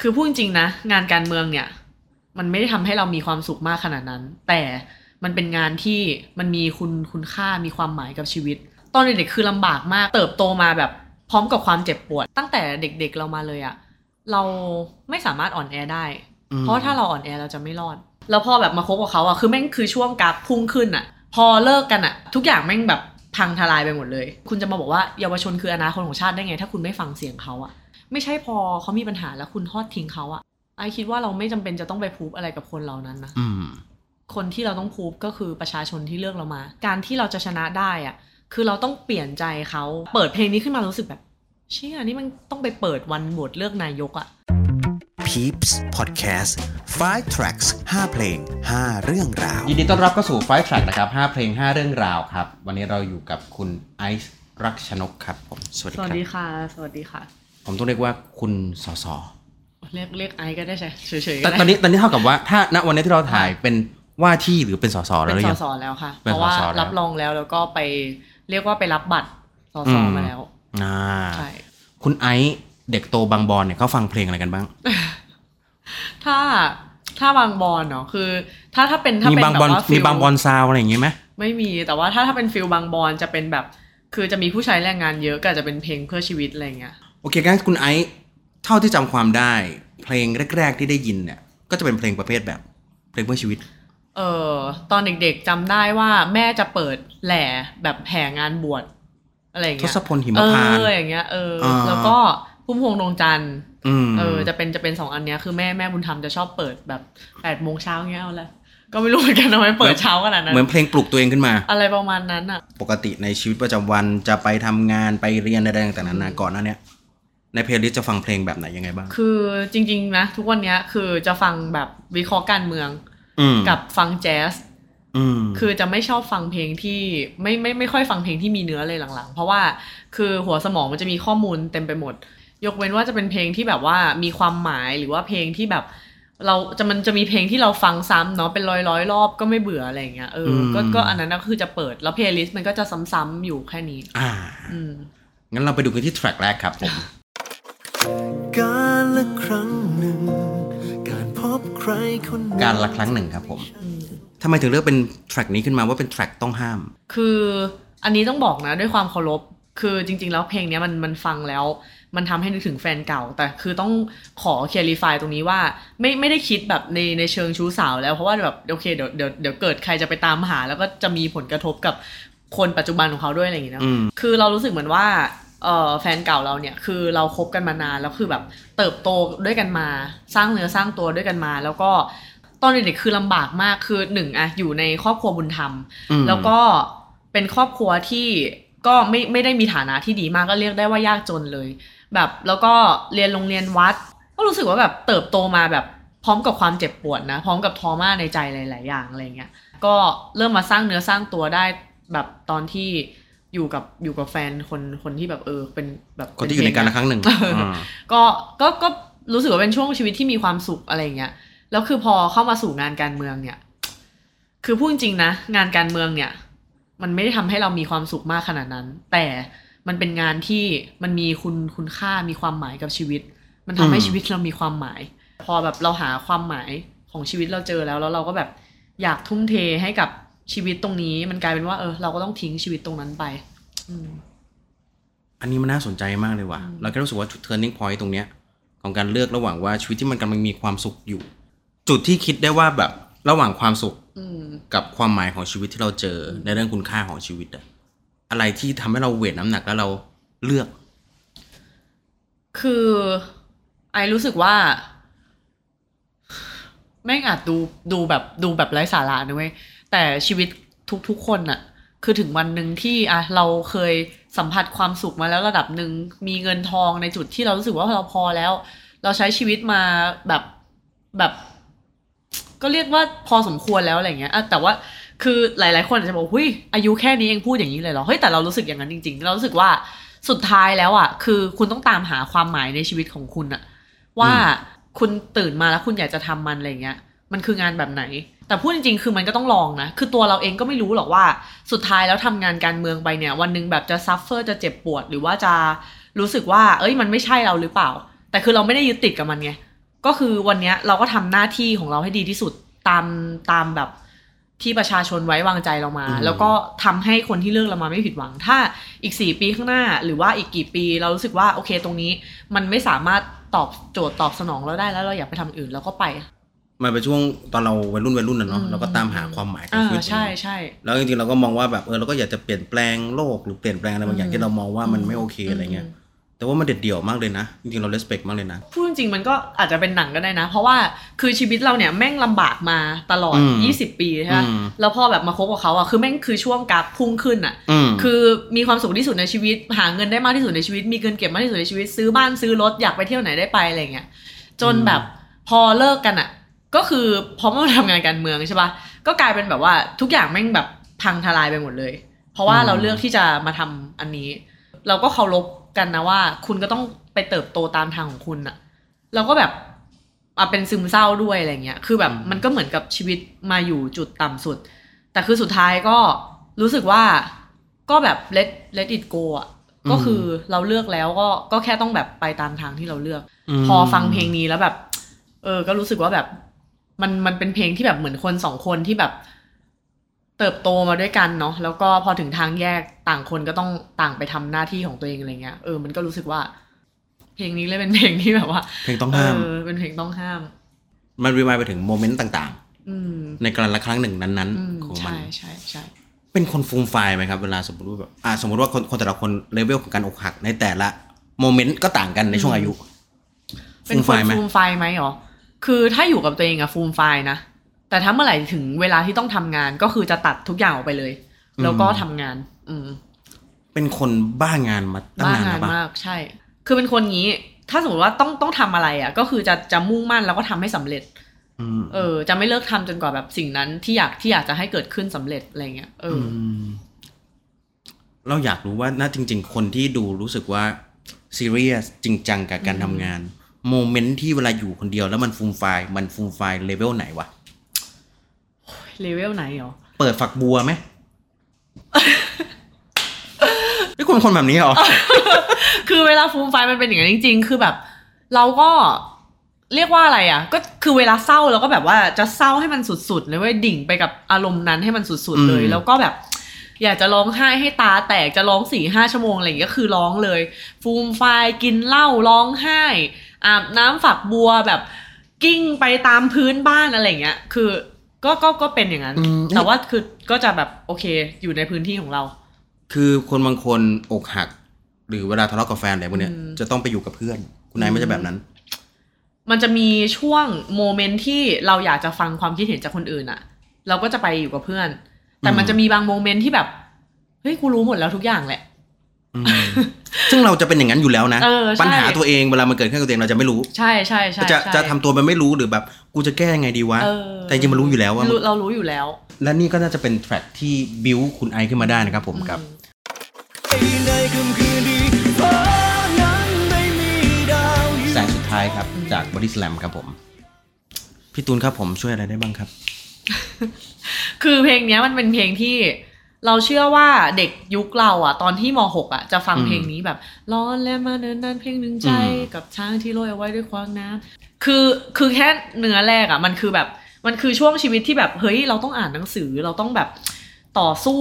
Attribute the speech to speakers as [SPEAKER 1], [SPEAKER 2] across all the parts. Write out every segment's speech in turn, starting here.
[SPEAKER 1] คือพูดจริงๆนะ งานการเมืองเนี่ย มันไม่ได้ทำให้เรามีความสุขมากขนาดนั้น แต่มันเป็นงานที่มันมีคุณคุณค่ามีความหมายกับชีวิต ตอนเด็กๆคือลำบากมาก เติบโตมาแบบพร้อมกับความเจ็บปวด ตั้งแต่เด็กๆเรามาเลยอะเราไม่สามารถอ่อนแอได้
[SPEAKER 2] อืม
[SPEAKER 1] เพราะถ้าเราอ่อนแอเราจะไม่รอด แล้วพอแบบมาคบกับเขาอะคือแม่งคือช่วงกราฟพุ่งขึ้นอะพอเลิกกันอะทุกอย่างแม่งแบบพังทลายไปหมดเลย คุณจะมาบอกว่าเยาวชนคืออนาคตของชาติได้ไง ถ้าคุณไม่ฟังเสียงเขาอะ ไม่ใช่พอเขามีปัญหาแล้วคุณทอดทิ้งเขาอะไอคิดว่าเราไม่จำเป็นจะต้องไปพูบอะไรกับคนเหล่านั้นนะ
[SPEAKER 2] อืม
[SPEAKER 1] คนที่เราต้องพูบก็คือประชาชนที่เลือกเรามา การที่เราจะชนะได้อะคือเราต้องเปลี่ยนใจเขาเปิดเพลงนี้ขึ้นมารู้สึกแบบ เชี่ยนี่มันต้องไปเปิดวันโหวตเลือกนายกอะ
[SPEAKER 3] Peeps Podcast 5 tracks 5 เพลง 5 เรื่องราว
[SPEAKER 2] ยินดีต้อนรับเข้าสู่ Five Track นะครับ 5 เพลง 5 เรื่องราวครับ วันนี้เราอยู่กับคุณไอซ์รักชนกครับผมสวัสดี
[SPEAKER 1] สวัส
[SPEAKER 2] ครับ
[SPEAKER 1] ดีค่ะ สวัสดีค่ะ
[SPEAKER 2] ผมต้องเรียกว่าคุณสส
[SPEAKER 1] เรียกเรียกไอซ์ก็ได้ใช่เฉยๆ
[SPEAKER 2] แต่
[SPEAKER 1] ก็ได้
[SPEAKER 2] ตอนนี้ตอนนี้เท่ากับว่าถ้าณวันนี้ที่เราถ่ายเป็นว่าที่หรือเป็นสสแล้
[SPEAKER 1] เป็
[SPEAKER 2] วนหรือ
[SPEAKER 1] ส
[SPEAKER 2] ยัง
[SPEAKER 1] สแล้วค่ะ
[SPEAKER 2] เป็น
[SPEAKER 1] เพราะว่า
[SPEAKER 2] สสแล้ว
[SPEAKER 1] รับรองแล้วแล้วก็ไปเรียกว่าไปรับบัตรส
[SPEAKER 2] อื
[SPEAKER 1] ส
[SPEAKER 2] ม
[SPEAKER 1] มาแล้ว
[SPEAKER 2] อ่า
[SPEAKER 1] ใช่
[SPEAKER 2] คุณไอซ์เด็กโตบางบอนเนี่ยเขาฟังเพลงอะไรกันบ้าง
[SPEAKER 1] ถ้าถ้าบางบอลเนาะคือ ถ้าถ้าเป็นถ้า
[SPEAKER 2] มี
[SPEAKER 1] เป็น
[SPEAKER 2] บาง
[SPEAKER 1] แบบ
[SPEAKER 2] บอล
[SPEAKER 1] ว่า
[SPEAKER 2] มี
[SPEAKER 1] ฟิล
[SPEAKER 2] บางบอลซาวอะไรอย่างงี้ไหม
[SPEAKER 1] ไม่มีแต่ว่าถ้าถ้าเป็น feel บางบอนจะเป็นแบบ คือจะมีผู้ใช้แรงงานเยอะก็อาจจะเป็นเพลงเพื่อชีวิตอะไรเงี้ย
[SPEAKER 2] โอเคงั้นคุณไอซ์เท่าที่จำความได้ เพลงแรก ๆ ที่ได้ยินเนี่ย ก็จะเป็นเพลงประเภทแบบเพลงเพื่อชีวิต
[SPEAKER 1] เออตอนเด็กๆจำได้ว่าแม่จะเปิดแหล่แบบแห่งานบวชอะไรอย่างเงี้ย ท
[SPEAKER 2] ศพลหิมพานต์ เอ
[SPEAKER 1] ออย่างเงี้ยเอออาแล้วก็พุ่มพวงดวงจันทร์
[SPEAKER 2] อืม
[SPEAKER 1] เออจะเป็นจะเป็นสองอันเนี้ยคือแม่แม่บุญธรรมจะชอบเปิดแบบแปดโมงเช้าเงี้ยเอาละก็ไม่รู้เหมือนกันทำไมเปิดเช้าขนาดนั้น
[SPEAKER 2] เหมือนเพลงปลุกตัวเองขึ้นมา
[SPEAKER 1] อะไรประมาณนั้นอะ
[SPEAKER 2] ปกติในชีวิตประจำวันจะไปทำงานไปเรียนอะไรต่างๆนานาก่อนหน้าเนี้ย ใน playlist จะฟังเพลงแบบไหนยังไงบ้าง
[SPEAKER 1] คือจริง ๆ นะ ทุกวันเนี้ยคือจะฟังแบบวิเคราะห์การเมือง
[SPEAKER 2] อืม
[SPEAKER 1] กับฟังแจ๊ส
[SPEAKER 2] อืม
[SPEAKER 1] คือจะไม่ชอบฟังเพลงที่ไม่ไม่ไม่ค่อยฟังเพลงที่มีเนื้อเลยหลังๆ เพราะว่าคือหัวสมองมันจะมีข้อมูลเต็มไปหมด ยกเว้นว่าจะเป็นเพลงที่แบบว่ามีความหมายหรือว่าเพลงที่แบบ เราจะมันจะมีเพลงที่เราฟังซ้ำเนาะเป็นร้อยร้อยๆรอบก็ไม่เบื่ออะไรอย่างเงี้ยเอออ
[SPEAKER 2] ม
[SPEAKER 1] ก็ก็อันนั้นก็คือจะเปิดแล้ว playlist มันก็จะซ้ำๆอยู่แค่นี้
[SPEAKER 2] อ่า
[SPEAKER 1] อืม
[SPEAKER 2] งั้นเราไปดูกันที่ track แรกครับผม
[SPEAKER 3] การละครั้งหนึ่ง การพบใครคนหนึ่ง
[SPEAKER 2] การละครั้งหนึ่งครับผมทำไมถึงเลือกเป็น track นี้ขึ้นมาว่าเป็น track ต้องห้าม
[SPEAKER 1] คืออันนี้ต้องบอกนะด้วยความเคารพคือจริง ๆ แล้วเพลงเนี้ยมันมันฟังแล้ว มันทำให้นึกถึงแฟนเก่า แต่คือต้องขอเคลียร์ฟายตรงนี้ว่า ไม่ไม่ได้คิดแบบในในเชิงชู้สาวแล้วเพราะว่าแบบโอเคเดี๋ยวเดี๋ยวเดี๋ยวเกิดใครจะไปตามหา แล้วก็จะมีผลกระทบกับคนปัจจุบันของเขาด้วยอะไรอย่างเงี้ยนะ
[SPEAKER 2] อืม
[SPEAKER 1] คือเรารู้สึกเหมือนว่าเออ แฟนเก่าเราเนี่ยคือเราคบกันมานานแล้วคือแบบเติบโตด้วยกันมา สร้างเนื้อสร้างตัวด้วยกันมา แล้วก็ตอนเด็กๆคือลำบากมากคือหนึ่งอะอยู่ในครอบครัวบุญธรรม
[SPEAKER 2] อืม
[SPEAKER 1] แล้วก็เป็นครอบครัวที่ก็ไม่ไม่ได้มีฐานะที่ดีมากก็เรียกได้ว่ายากจนเลย แบบแล้วก็เรียนโรงเรียนวัด ก็รู้สึกว่าแบบเติบโตมาแบบพร้อมกับความเจ็บปวดนะ พร้อมกับทอม่าในใจหลาย ๆ อย่างอะไรเงี้ยก็เริ่มมาสร้างเนื้อสร้างตัวได้แบบตอนที่ อยู่กับอยู่กับแฟนคนคนที่แบบเออเป็นแบบ
[SPEAKER 2] คนที่อยู่ในการละครั้งหนึ่ง
[SPEAKER 1] เอออ
[SPEAKER 2] อ่า
[SPEAKER 1] ก็ก็ก็รู้สึกว่าเป็นช่วงชีวิตที่มีความสุขอะไรเงี้ยแล้วคือพอเข้ามาสู่งานการเมืองเนี่ย คือพูดจริงๆนะ งานการเมืองเนี่ย มันไม่ได้ทำให้เรามีความสุขมากขนาดนั้น แต่มันเป็นงานที่มันมีคุณคุณค่ามีความหมายกับชีวิต มันทำให้
[SPEAKER 2] อืม
[SPEAKER 1] ชีวิตเรามีความหมาย พอแบบเราหาความหมายของชีวิตเราเจอแล้ว แล้วเราก็แบบอยากทุ่มเทให้กับ ชีวิตตรงนี้มันกลายเป็นว่าเออเราก็ต้องทิ้งชีวิตตรงนั้นไป อืม
[SPEAKER 2] อันนี้มันน่าสนใจมากเลยว่ะ เราแค่รู้สึกว่าจุด turning point ตรงเนี้ย ของการเลือกระหว่างว่าชีวิตที่มันกำลังมีความสุขอยู่ จุดที่คิดได้ว่าแบบระหว่างความสุข
[SPEAKER 1] อืม
[SPEAKER 2] กับความหมายของชีวิตที่เราเจอในเรื่องคุณค่าของชีวิตอะอะไรที่ทำให้เราเวทน้ำหนักแล้วเราเลือก
[SPEAKER 1] คือไอรู้สึกว่า แม่งอาจดูดูแบบดูแบบไร้สาระนะเว้ย แต่ชีวิตทุกๆคนอะคือถึงวันหนึ่งที่อะเราเคยสัมผัสความสุขมาแล้วระดับหนึ่งมีเงินทองในจุดที่เรารู้สึกว่าเราพอแล้ว เราใช้ชีวิตมาแบบแบบ ก็เรียกว่าพอสมควรแล้วอะไรเงี้ยอะแต่ว่าคือหลาย ๆ คนอาจจะบอกหุ้ยอายุแค่นี้เองพูดอย่างนี้เลยเหรอเฮ้ยแต่เรารู้สึกอย่างนั้นจริง ๆ เรารู้สึกว่าสุดท้ายแล้วอะคือคุณต้องตามหาความหมายในชีวิตของคุณอะว่าคุณตื่นมาแล้วคุณอยากจะทำมันอะไรเงี้ย มันคืองานแบบไหน แต่พูดจริงๆ คือมันก็ต้องลองนะ คือตัวเราเองก็ไม่รู้หรอกว่า สุดท้ายแล้วทำงานการเมืองไปเนี่ย วันหนึ่งแบบจะ suffer จะเจ็บปวด หรือว่าจะรู้สึกว่า เอ้ย มันไม่ใช่เราหรือเปล่า แต่คือเราไม่ได้ยึดติดกับมันไง ก็คือวันเนี้ยเราก็ทำหน้าที่ของเราให้ดีที่สุดตามตามแบบที่ประชาชนไว้วางใจเรามา
[SPEAKER 2] อืม
[SPEAKER 1] แล้วก็ทำให้คนที่เลือกเรามาไม่ผิดหวัง ถ้าอีกสี่ปีข้างหน้า หรือว่าอีกกี่ปีเรารู้สึกว่าโอเคตรงนี้ มันไม่สามารถตอบโจทย์ตอบสนองเราได้แล้วเราอยากไปทำอื่นเราก็ไป
[SPEAKER 2] มันเป็นช่วงตอนเราวัยรุ่นวัยรุ่นนะเนาะ
[SPEAKER 1] อืม
[SPEAKER 2] เราก็ตามหาความหมายของ
[SPEAKER 1] อ่า
[SPEAKER 2] ชีวิต
[SPEAKER 1] ใช่ใช่
[SPEAKER 2] แล้วจริงๆเราก็มองว่าแบบเออเราก็อยากจะเปลี่ยนแปลงโลกหรือเปลี่ยนแปลงอะไรบางอย่างที่เรามองว่ามันไม่โอเคอะไรเงี้ยแต่ว่ามันเด็ดเดี่ยวมากเลยนะ จริงๆเราเลสเปกมากเลยนะ
[SPEAKER 1] พูดจริงๆมันก็อาจจะเป็นหนังก็ได้นะ เพราะว่าคือชีวิตเราเนี่ยแม่งลำบากมาตลอด
[SPEAKER 2] อืม
[SPEAKER 1] 20 ปีใช่ไหม
[SPEAKER 2] อืม
[SPEAKER 1] แล้วพอแบบมาคบกับเขาอะคือแม่งคือช่วงกราฟพุ่งขึ้นอะ
[SPEAKER 2] อืม
[SPEAKER 1] คือมีความสุขที่สุดในชีวิต หาเงินได้มากที่สุดในชีวิต มีเงินเก็บมากที่สุดในชีวิต ซื้อบ้านซื้อรถอยากไปเที่ยวไหนได้ไปอะไรเงี้ยจนแบบพอเลิกกันอะ ก็คือพอมาทำงานการเมืองใช่ปะก็กลายเป็นแบบว่าทุกอย่างแม่งแบบพังทลายไปหมดเลย เพราะว่า
[SPEAKER 2] อืม
[SPEAKER 1] เราเลือกที่จะมาทำอันนี้ เราก็เคารพกันนะว่า คุณก็ต้องไปเติบโตตามทางของคุณอะเราก็แบบมาเป็นซึมเศร้าด้วยอะไรเงี้ย คือแบบมันก็เหมือนกับชีวิตมาอยู่จุดต่ำสุด แต่คือสุดท้ายก็รู้สึกว่าก็แบบ let let it go อะ
[SPEAKER 2] อืม
[SPEAKER 1] ก็คือเราเลือกแล้วก็ก็แค่ต้องแบบไปตามทางที่เราเลือก
[SPEAKER 2] ม
[SPEAKER 1] พอฟังเพลงนี้แล้วแบบ เออ ก็รู้สึกว่าแบบ มันมันเป็นเพลงที่แบบเหมือนคนสองคนที่แบบ เติบโตมาด้วยกันเนาะแล้วก็พอถึงทางแยกต่างคนก็ต้องต่างไปทำหน้าที่ของตัวเองอะไรเงี้ยเออมันก็รู้สึกว่า เพลงนี้เลยเป็นเพลงที่แบบว่า
[SPEAKER 2] เพลงต้องห้าม
[SPEAKER 1] เออเป็นเพลงต้องห้าม
[SPEAKER 2] มันรีมายไปถึงโมเมนต์ต่าง
[SPEAKER 1] อืม
[SPEAKER 2] ๆในการละครั้งหนึ่งนั้น
[SPEAKER 1] อืม
[SPEAKER 2] ๆของมัน
[SPEAKER 1] ใช่ใช่ใช่
[SPEAKER 2] เป็นคนฟูมฟายไหมครับเวลาสมมติว่าแบบอ่าสมมติว่าคนคนแต่ละคนเลเวลของการอกหักในแต่ละ moment ก็ต่างกันในช่วงอายุ
[SPEAKER 1] เป็น
[SPEAKER 2] ฟูมฟายไหม
[SPEAKER 1] ฟูมฟายไหมหรอ คือถ้าอยู่กับตัวเองอะฟูมฟายนะ แต่ถ้าเมื่อไหร่ถึงเวลาที่ต้องทำงานก็คือจะตัดทุกอย่างออกไปเลย แล้วก็ทำงาน อืม
[SPEAKER 2] เป็นคนบ้างานมาตั้งาน
[SPEAKER 1] บ้านงา
[SPEAKER 2] แล้
[SPEAKER 1] น
[SPEAKER 2] วปะ
[SPEAKER 1] มาก ใช่ คือเป็นคนงี้ ถ้าสมมติว่าต้องต้องทำอะไรอะก็คือจะจะมุ่งมั่นแล้วก็ทำให้สำเร็จ
[SPEAKER 2] อืม
[SPEAKER 1] เออ จะไม่เลิกทำจนกว่าแบบสิ่งนั้นที่อยากที่อยากจะให้เกิดขึ้นสำเร็จอะไรเงี้ยเอออ
[SPEAKER 2] มเราอยากรู้ว่าน่าจริง ๆ คนที่ดูรู้สึกว่าซีเรียสจริงจังกับการทำงาน moment ที่เวลาอยู่คนเดียวแล้วมันฟูมฟายมันฟูมฟาย level ไหนวะ
[SPEAKER 1] เลเวลไหนหรอ
[SPEAKER 2] เปิดฝักบัวไหมไม่คุณเป็นคนแบบนี้เหรอ
[SPEAKER 1] คือเวลาฟูมฟายมันเป็นอย่างนั้นจริง ๆ คือแบบ เราก็เรียกว่าอะไรอะ ก็คือเวลาเศร้าเราก็แบบว่าจะเศร้าให้มันสุดๆเลยเว้ยดิ่งไปกับอารมณ์นั้นให้มันสุดๆเลย
[SPEAKER 2] อืม
[SPEAKER 1] แล้วก็แบบ อยากจะร้องไห้ให้ตาแตกจะร้องสี่ห้าชั่วโมงอะไรอย่างเงี้ยก็คือร้องเลย ฟูมไฟล์กินเหล้าร้องไห้ อาบน้ำฝักบัวแบบกิ้งไปตามพื้นบ้านอะไรอย่างเงี้ย คือก็ก็ก็เป็นอย่างนั้น
[SPEAKER 2] อืม
[SPEAKER 1] แต่ว่าคือก็จะแบบโอเค อยู่ในพื้นที่ของเรา
[SPEAKER 2] คือคนบางคนอกหัก หรือเวลาทะเลาะกับแฟนอะไรพวกเนี้ย
[SPEAKER 1] อืม
[SPEAKER 2] จะต้องไปอยู่กับเพื่อน คุณนายไม่ใช่แบบนั้น
[SPEAKER 1] มันจะมีช่วงโมเมนต์ที่เราอยากจะฟังความคิดเห็นจากคนอื่นอะเราก็จะไปอยู่กับเพื่อน แต่มัน
[SPEAKER 2] อืม
[SPEAKER 1] จะมีบางโมเมนต์ที่แบบเฮ้ยกูรู้หมดแล้วทุกอย่างแหละ
[SPEAKER 2] อืม ซึ่งเราจะเป็นอย่างนั้นอยู่แล้วนะ
[SPEAKER 1] เออใช่
[SPEAKER 2] ปัญหาตัวเองเวลามันเกิดขึ้นกับตัวเองเราจะไม่รู้
[SPEAKER 1] ใช่ใช่ใช่
[SPEAKER 2] จะ
[SPEAKER 1] ใช่
[SPEAKER 2] จะทำตัวมันไม่รู้หรือแบบกูจะแก้ยังไงดีวะ
[SPEAKER 1] เออ
[SPEAKER 2] แต่จริงๆมันรู้อยู่แล้วว่า
[SPEAKER 1] รู้เรารู้อยู่แล้ว
[SPEAKER 2] และนี่ก็น่าจะเป็น track ที่บิวคุณไอซ์ขึ้นมาได้นะครับผมกับ
[SPEAKER 3] ในค่ำคืนที่ฟ้านั้นไม่มีดาวอยู่
[SPEAKER 2] แสงสุดท้ายครับ จากบอดี้สแลมครับผม พี่ตูนครับผมช่วยอะไรได้บ้างครับ
[SPEAKER 1] คือเพลงเนี้ยมันเป็นเพลงที่ เราเชื่อว่าเด็กยุคเราอะ ตอนที่มหกอะจะฟัง
[SPEAKER 2] อืม
[SPEAKER 1] เพลงนี้แบบรอนแรมมาเนิ่นนานเพียงหนึ่งใจ
[SPEAKER 2] อืม
[SPEAKER 1] กับทางที่โรยเอาไว้ด้วยขวากหนามคือคือแค่เนื้อแรกอะ มันคือแบบมันคือช่วงชีวิตที่แบบเฮ้ยเราต้องอ่านหนังสือเราต้องแบบต่อสู้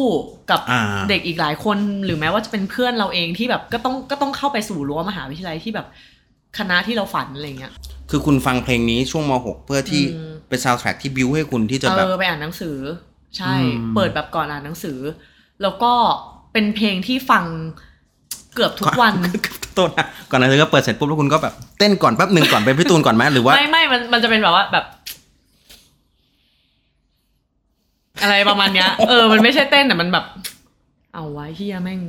[SPEAKER 1] กับ
[SPEAKER 2] อ่า
[SPEAKER 1] เด็กอีกหลายคน หรือแม้ว่าจะเป็นเพื่อนเราเองที่แบบก็ต้องก็ต้องเข้าไปสู่รั้วมหาวิทยาลัยที่แบบคณะที่เราฝันอะไรเงี้ย
[SPEAKER 2] คือคุณฟังเพลงนี้ช่วงม .6 เพื่อที่
[SPEAKER 1] อืม
[SPEAKER 2] เป็นซาวด์แทร็กที่บิวให้คุณที่จะ
[SPEAKER 1] เอ
[SPEAKER 2] แบบ
[SPEAKER 1] อไปอ่านหนังสือ ใช่
[SPEAKER 2] อืม
[SPEAKER 1] เปิดแบบก่อนอ่านหนังสือ แล้วก็เป็นเพลงที่ฟังเกือบทุกวัน
[SPEAKER 2] โทษนะก่อนหน้านี้ก็เปิดเสร็จปุ๊บแล้วคุณก็แบบเต้นก่อนแป๊บหนึ่งก่อนเป็นพี่ตูนก่อนไหมหรือว่า
[SPEAKER 1] ไม่ไม่มันมันจะเป็นแบบว่าแบบ อะไรประมาณเนี้ย เออมันไม่ใช่เต้นแต่มันแบบ เอาไว้เฮียแม่ง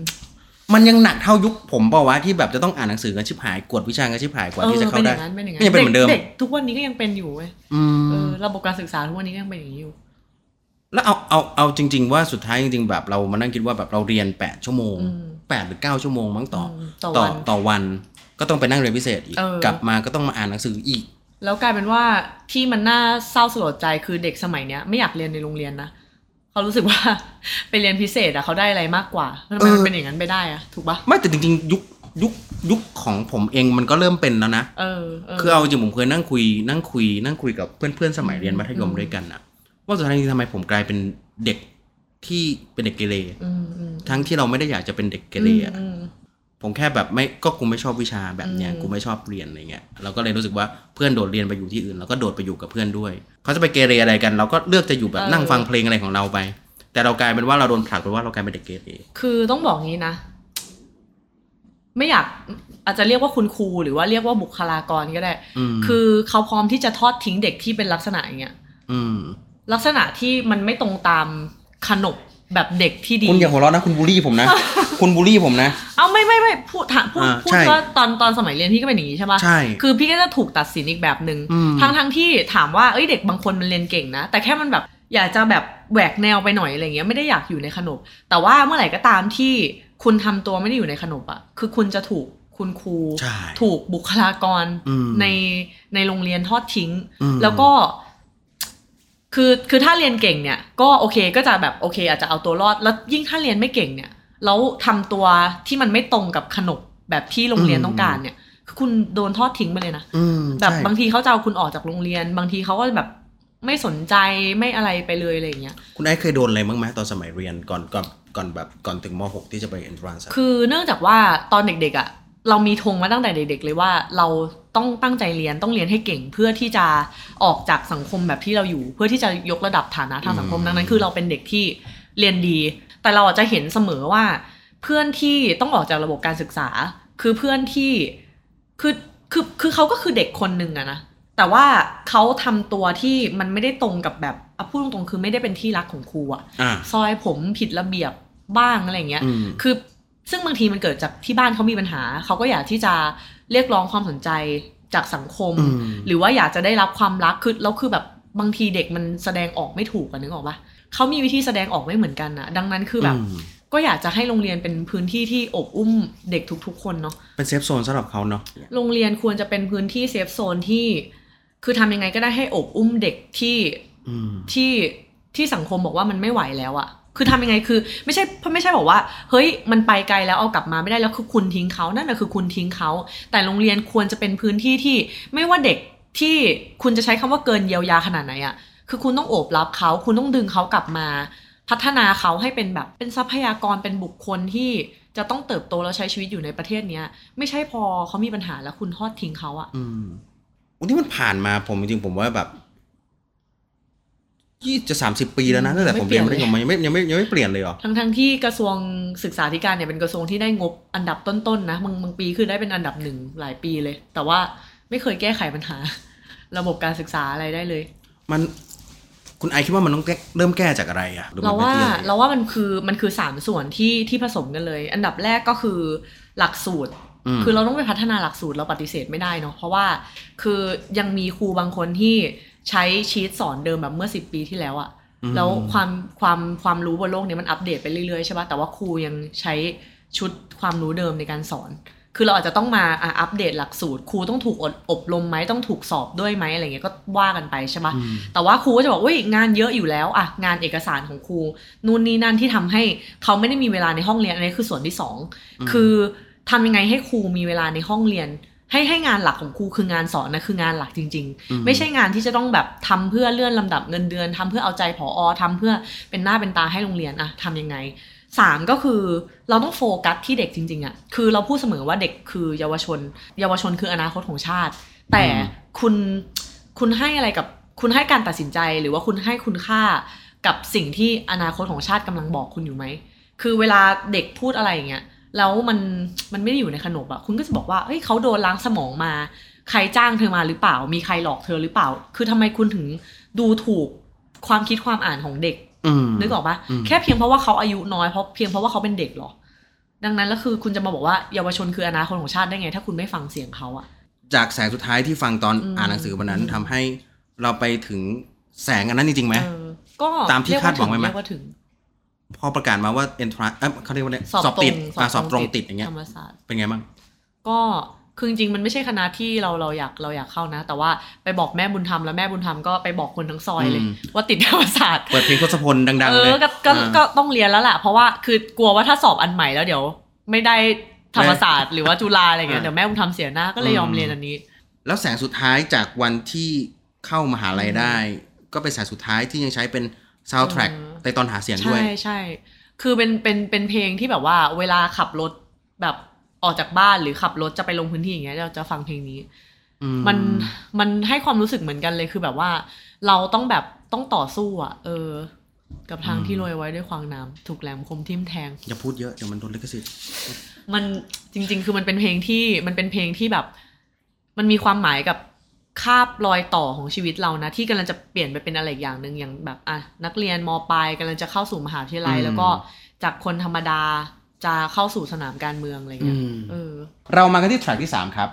[SPEAKER 2] มันยังหนักเท่ายุคผมเปล่าวะที่แบบจะต้องอ่านหนังสือกันชิบหายกวดวิชากันชิบหายกว่า
[SPEAKER 1] เออ
[SPEAKER 2] ที่จะเข้า
[SPEAKER 1] เป็นอ
[SPEAKER 2] ได้
[SPEAKER 1] ย่างนั้นเป็นอย่างนั้
[SPEAKER 2] ก็ยังเป็นเหมือนเดิม
[SPEAKER 1] เด็กทุกวันนี้ก็ยังเป็นอยู่เว้ย
[SPEAKER 2] อืม
[SPEAKER 1] เออระบบการศึกษาทุกวันนี้ก็ยังเป็นอย่างนี้อยู่
[SPEAKER 2] แล้วเอาเอาเอาจริง ๆ ว่าสุดท้ายจริงๆแบบเรามานั่งคิดว่าแบบเราเรียนแปดชั่วโมง
[SPEAKER 1] อืม
[SPEAKER 2] แปดหรือเก้าชั่วโมงมั้งต่อ
[SPEAKER 1] มต่อ
[SPEAKER 2] ต่อ
[SPEAKER 1] วัน
[SPEAKER 2] ต่อวันก็ต้องไปนั่งเรียนพิเศษอีก
[SPEAKER 1] เออ
[SPEAKER 2] กลับมาก็ต้องมาอ่านหนังสืออีก
[SPEAKER 1] แล้วกลายเป็นว่าที่มันน่าเศร้าสลดใจคือเด็กสมัยเนี้ยไม่อยากเรียนในโรงเรียนนะเขารู้สึกว่าไปเรียนพิเศษอะเขาได้อะไรมากกว่าทำไมมัน
[SPEAKER 2] เออ
[SPEAKER 1] เป็นอย่างนั้นไปได้อะถูกปะ
[SPEAKER 2] ไม่แต่จริงๆ ยุคยุคยุคของผมเองมันก็เริ่มเป็นแล้วนะ
[SPEAKER 1] เออเออ
[SPEAKER 2] คือเอาจริงผมเคยนั่งคุยนั่งคุยนั่งคุยกับเพื่อนเพื่อนๆสมัยเรียนมัธยมด้วยกันอะ ว่าสุดท้ายจริงๆทำไมผมกลายเป็นเด็กที่เป็นเด็กเกเร
[SPEAKER 1] อืมอืม
[SPEAKER 2] ทั้งที่เราไม่ได้อยากจะเป็นเด็กเกเรอะ
[SPEAKER 1] อืม
[SPEAKER 2] ผมแค่แบบไม่ก็กูไม่ชอบวิชาแบบเนี้ย
[SPEAKER 1] อืม
[SPEAKER 2] กูไม่ชอบเรียนอะไรเงี้ยเราก็เลยรู้สึกว่าเพื่อนโดดเรียนไปอยู่ที่อื่นเราก็โดดไปอยู่กับเพื่อนด้วยเขาจะไปเกเรอะไรกัน เราก็เลือกจะอยู่แบบนั่งฟังเพลงอะไรของเราไป แต่เรากลายเป็นว่าเราโดนผลักไปว่าเรากลายเป็นเด็กเกเร
[SPEAKER 1] คือต้องบอกงี้นะ ไม่อยากอาจจะเรียกว่าคุณครูหรือว่าเรียกว่าบุคลากรก็ได้
[SPEAKER 2] อืม
[SPEAKER 1] คือเขาพร้อมที่จะทอดทิ้งเด็กที่เป็นลักษณะอย่างเงี้ย
[SPEAKER 2] อืม
[SPEAKER 1] ลักษณะที่มันไม่ตรงตามขนบแบบเด็กที่ดี
[SPEAKER 2] คุณอย่าหัวเราะนะคุณบูลลี่ผมนะ คุณบูลลี่ผมนะ
[SPEAKER 1] เอาไม่ไม่ไม่พูดถามพูด
[SPEAKER 2] อ่า
[SPEAKER 1] พูด
[SPEAKER 2] ใช่
[SPEAKER 1] ว่าตอนตอนสมัยเรียนพี่ก็เป็นอย่างนี้ใช่ปะ
[SPEAKER 2] ใช่
[SPEAKER 1] คือพี่ก็จะถูกตัดสินอีกแบบหนึง่ง
[SPEAKER 2] อืม
[SPEAKER 1] ทั้งทั้งที่ถามว่าเอ้ยเด็กบางคนมันเรียนเก่งนะ แต่แค่มันแบบอยากจะแบบแหวกแนวไปหน่อยอะไรเงี้ยไม่ได้อยากอยู่ในขนบ แต่ว่าเมื่อไหร่ก็ตามที่คุณทำตัวไม่ได้อยู่ในขนบอะคือคุณจะถูกคุณครู
[SPEAKER 2] ใช่
[SPEAKER 1] ถูกบุคลากร
[SPEAKER 2] อืม
[SPEAKER 1] ในในโรงเรียนทอดทิ้ง
[SPEAKER 2] อืม
[SPEAKER 1] แล้วก็ คือคือถ้าเรียนเก่งเนี่ยก็โอเคก็จะแบบโอเค อาจจะเอาตัวรอดแล้วยิ่งถ้าเรียนไม่เก่งเนี่ยแล้วทำตัวที่มันไม่ตรงกับขนบแบบที่โรงเรียนต้องการเนี่ยคือคุณโดนทอดทิ้งไปเลยนะ
[SPEAKER 2] อืม
[SPEAKER 1] แบบ
[SPEAKER 2] ใช่
[SPEAKER 1] บางทีเขาจะเอาคุณออกจากโรงเรียน บางทีเขาก็แบบไม่สนใจไม่อะไรไปเลยอะไรอย่างเงี้ย
[SPEAKER 2] คุณไอ้เคยโดนอะไรบ้างไหมตอนสมัยเรียนก่อนก่อนก่อนแบบก่อนถึงม .6 ที่จะไป entrance อะ
[SPEAKER 1] คือเนื่องจากว่าตอนเด็กๆอะ่ะ เรามีธงมาตั้งแต่เด็กๆเลยว่าเราต้องตั้งใจเรียนต้องเรียนให้เก่งเพื่อที่จะออกจากสังคมแบบที่เราอยู่ เพื่อที่จะยกระดับฐานะทางสังคมดังนั้น คือเราเป็นเด็กที่เรียนดี แต่เราอาจจะเห็นเสมอว่า เพื่อนที่ต้องออกจากระบบการศึกษา คือเพื่อนที่คือคือคือเขาก็คือเด็กคนหนึ่งอะนะแต่ว่าเขาทำตัวที่มันไม่ได้ตรงกับแบบอะพูดตรงๆคือไม่ได้เป็นที่รักของครูอะ
[SPEAKER 2] อ่า
[SPEAKER 1] ซอยผมผิดระเบียบบ้างอะไรอย่างเงี้ย
[SPEAKER 2] อืม
[SPEAKER 1] คือ ซึ่งบางทีมันเกิดจากที่บ้านเขามีปัญหา เขาก็อยากที่จะเรียกร้องความสนใจจากสังคม
[SPEAKER 2] อืม
[SPEAKER 1] หรือว่าอยากจะได้รับความรักคือแล้วคือแบบบางทีเด็กมันแสดงออกไม่ถูกกันนึกออกปะเขามีวิธีแสดงออกไม่เหมือนกันนะดังนั้นคือแบบ
[SPEAKER 2] อืม
[SPEAKER 1] ก็อยากจะให้โรงเรียนเป็นพื้นที่ที่โอบอุ้มเด็กทุก ๆ คนเนาะ
[SPEAKER 2] เป็น safe zone สำหรับเขาเนาะ
[SPEAKER 1] โรงเรียนควรจะเป็นพื้นที่ safe zone ที่คือทำยังไงก็ได้ให้โอบอุ้มเด็กที่
[SPEAKER 2] อืม
[SPEAKER 1] ที่ที่สังคมบอกว่ามันไม่ไหวแล้วอะ คือทำยังไงคือ ไม่ใช่ไม่ใช่บอกว่า เฮ้ยมันไปไกลแล้วเอากลับมาไม่ได้แล้วคือคุณทิ้งเขานั่นแหะคือคุณทิ้งเขาแต่โรงเรียนควรจะเป็นพื้นที่ที่ไม่ว่าเด็กที่คุณจะใช้คำว่าเกินเยียวยาขนาดไหนอะคือคุณต้องโอบรับเขาคุณต้องดึงเขากลับมา พัฒนาเขาให้เป็นแบบเป็นทรัพยากรเป็นบุคคลที่จะต้องเติบโตแล้วใช้ชีวิตอยู่ในประเทศเนี้ย ไม่ใช่พอเขามีปัญหาแล้วคุณทอดทิ้งเขาอะ
[SPEAKER 2] อืมวันที่มันผ่านมาผมจริงๆผมว่าแบบ ยี่จะสามสิบปีแล้วนะตั้งแต่ผมเรียนมัธยมมายังไม่ยังไม่ยังไม่เปลี่ยนเลยเหรอ
[SPEAKER 1] ทั้งทั้งที่กระทรวงศึกษาธิการเนี่ยเป็นกระทรวงที่ได้งบอันดับต้นๆนะบางบางปีคือได้เป็นอันดับหนึ่งหลายปีเลย แต่ว่าไม่เคยแก้ไขปัญหา ระบบการศึกษาอะไรได้เลย
[SPEAKER 2] มันคุณไอคิดว่ามันต้องแก้เริ่มแก้จากอะไรอะหรือมั
[SPEAKER 1] เรา
[SPEAKER 2] นไม่
[SPEAKER 1] ว่า
[SPEAKER 2] ที่อะไร
[SPEAKER 1] เราว่ามันคือมันคือสามส่วนที่ที่ผสมกันเลย อันดับแรกก็คือหลักสูตร
[SPEAKER 2] ม
[SPEAKER 1] คือเราต้องไปพัฒนาหลักสูตรเราปฏิเสธไม่ได้เนาะเพราะว่าคือยังมีครูบางคนที่ ใช้ชีตสอนเดิมแบบเมื่อสิบปีที่แล้วอะ
[SPEAKER 2] อืม
[SPEAKER 1] แล้วความความความรู้บนโลกเนี้มันอัปเดตไปเรื่อยๆใช่ปะแต่ว่าครูยังใช้ชุดความรู้เดิมในการสอน คือเราอาจจะต้องมาอะอัปเดตหลักสูตร ครูต้องถูกอบอบรมไหมต้องถูกสอบด้วยไหมอะไรเงี้ยก็ว่ากันไปใช่ปะ
[SPEAKER 2] อืม
[SPEAKER 1] แต่ว่าครูก็จะบอกว่างานเยอะอยู่แล้วอะงานเอกสารของครูนู่นนี่นั่นที่ทำให้เขาไม่ได้มีเวลาในห้องเรียนอันนี้คือส่วนที่สอง
[SPEAKER 2] อืม
[SPEAKER 1] คือทำยังไงให้ครูมีเวลาในห้องเรียน ให้ให้งานหลักของครูคืองานสอนนะคืองานหลักจริง
[SPEAKER 2] อื
[SPEAKER 1] ๆไม่ใช่งานที่จะต้องแบบทำเพื่อเลื่อนลำดับเงินเดือนทำเพื่อเอาใจผอทำเพื่อเป็นหน้าเป็นตาให้โรงเรียนอะทำยังไงสามก็คือเราต้องโฟกัสที่เด็กจริงๆอะคือเราพูดเสมอว่าเด็กคือเยาวชน เยาวชนคืออนาคตของชาติ แต่คุณคุณให้อะไรกับคุณให้การตัดสินใจหรือว่าคุณให้คุณค่ากับสิ่งที่อนาคตของชาติกำลังบอกคุณอยู่ไหมคือเวลาเด็กพูดอะไรอย่างเงี้ย แล้วมันมันไม่ได้อยู่ในขนบอะคุณก็จะบอกว่าเฮ้ยเขาโดนล้างสมองมา ใครจ้างเธอมาหรือเปล่า มีใครหลอกเธอหรือเปล่า คือทำไมคุณถึงดูถูกความคิดความอ่านของเด็ก
[SPEAKER 2] อืม
[SPEAKER 1] นึกออกปะ
[SPEAKER 2] อืม
[SPEAKER 1] แค่เพียงเพราะว่าเขาอายุน้อยเพราะเพียงเพราะว่าเขาเป็นเด็กเหรอ ดังนั้นแล้วคือคุณจะมาบอกว่าเยาวชนคืออนาคตของชาติได้ไง ถ้าคุณไม่ฟังเสียงเขาอะ
[SPEAKER 2] จากแสงสุดท้ายที่ฟังตอน
[SPEAKER 1] อืม
[SPEAKER 2] อ่านหนังสือวันนั้น
[SPEAKER 1] อืม
[SPEAKER 2] ทำให้เราไปถึงแสงอันนั้นจริงๆไหม
[SPEAKER 1] เออก็
[SPEAKER 2] ตามที่
[SPEAKER 1] เรีย
[SPEAKER 2] คาดหวังไว้ไหม
[SPEAKER 1] เรียกว่าถึง
[SPEAKER 2] พอประกาศมาว่า entrance เอ้ยเขาเรียกว่าอะไร
[SPEAKER 1] สอบ
[SPEAKER 2] สอบติด
[SPEAKER 1] ตรง
[SPEAKER 2] อะสอบตรงติดอย่างเงี้ย
[SPEAKER 1] ธรรมศาสตร์
[SPEAKER 2] เป็นไงบ้าง
[SPEAKER 1] ก็คือจริงๆมันไม่ใช่คณะที่เราเราอยากเราอยากเข้านะ แต่ว่าไปบอกแม่บุญธรรมแล้วแม่บุญธรรมก็ไปบอกคนทั้งซอยเลย
[SPEAKER 2] อืม
[SPEAKER 1] ว่าติดธรรมศาสตร์
[SPEAKER 2] เปิดเพลงทศพลดัง
[SPEAKER 1] เอ
[SPEAKER 2] ๆเล
[SPEAKER 1] อยก็ก็
[SPEAKER 2] อ่า
[SPEAKER 1] ก็ต้องเรียนแล้วแหละเพราะว่าคือกลัวว่าถ้าสอบอันใหม่แล้วเดี๋ยว ไม่ได้ธรรมศาสตร์หรือว่าจุฬาอะไรเงี้ย
[SPEAKER 2] อ่า
[SPEAKER 1] เดี๋ยวแม่บุญธรรมเสียหน้าก็เลยยอม
[SPEAKER 2] อืม
[SPEAKER 1] เรียนอันนี้
[SPEAKER 2] แล้วแสงสุดท้ายจากวันที่เข้ามหาลัยได้ ก็เป็นแสงสุดท้ายที่ยังใช้เป็น ซาว d t ทร็ก
[SPEAKER 1] เออ
[SPEAKER 2] ในตอนหาเสียงด้วย
[SPEAKER 1] ใช่ใช่คือเป็นเป็นเป็นเพลงที่แบบว่า เวลาขับรถแบบออกจากบ้านหรือขับรถจะไปลงพื้นที่อย่างเงี้ยเราจะฟังเพลงนี้
[SPEAKER 2] อื
[SPEAKER 1] มันมันให้ความรู้สึกเหมือนกันเลยคือแบบว่า เราต้องแบบต้องต่อสู้อะ เออ กับทางที่โรยไว้ด้วยควางน้ำถูกแหลมคมทิ่มแทง
[SPEAKER 2] อย่าพูดเยอะเดี๋ยวมันโดนลิขสิทธิ์
[SPEAKER 1] มันจริง ๆ คือมันเป็นเพลงที่มันเป็นเพลงที่แบบ มันมีความหมายกับ คาบรอยต่อของชีวิตเรานะ ที่กำลังจะเปลี่ยนไปเป็นอะไรอีกอย่างหนึ่งอย่างแบบอะนักเรียนมปลายกำลังจะเข้าสู่มหาวิทยาลัย แล้วก็จากคนธรรมดาจะเข้าสู่สนามการเมืองอะไรเงี้ยเออ
[SPEAKER 2] เรามากันที่แทร็กที่ 3 ครับ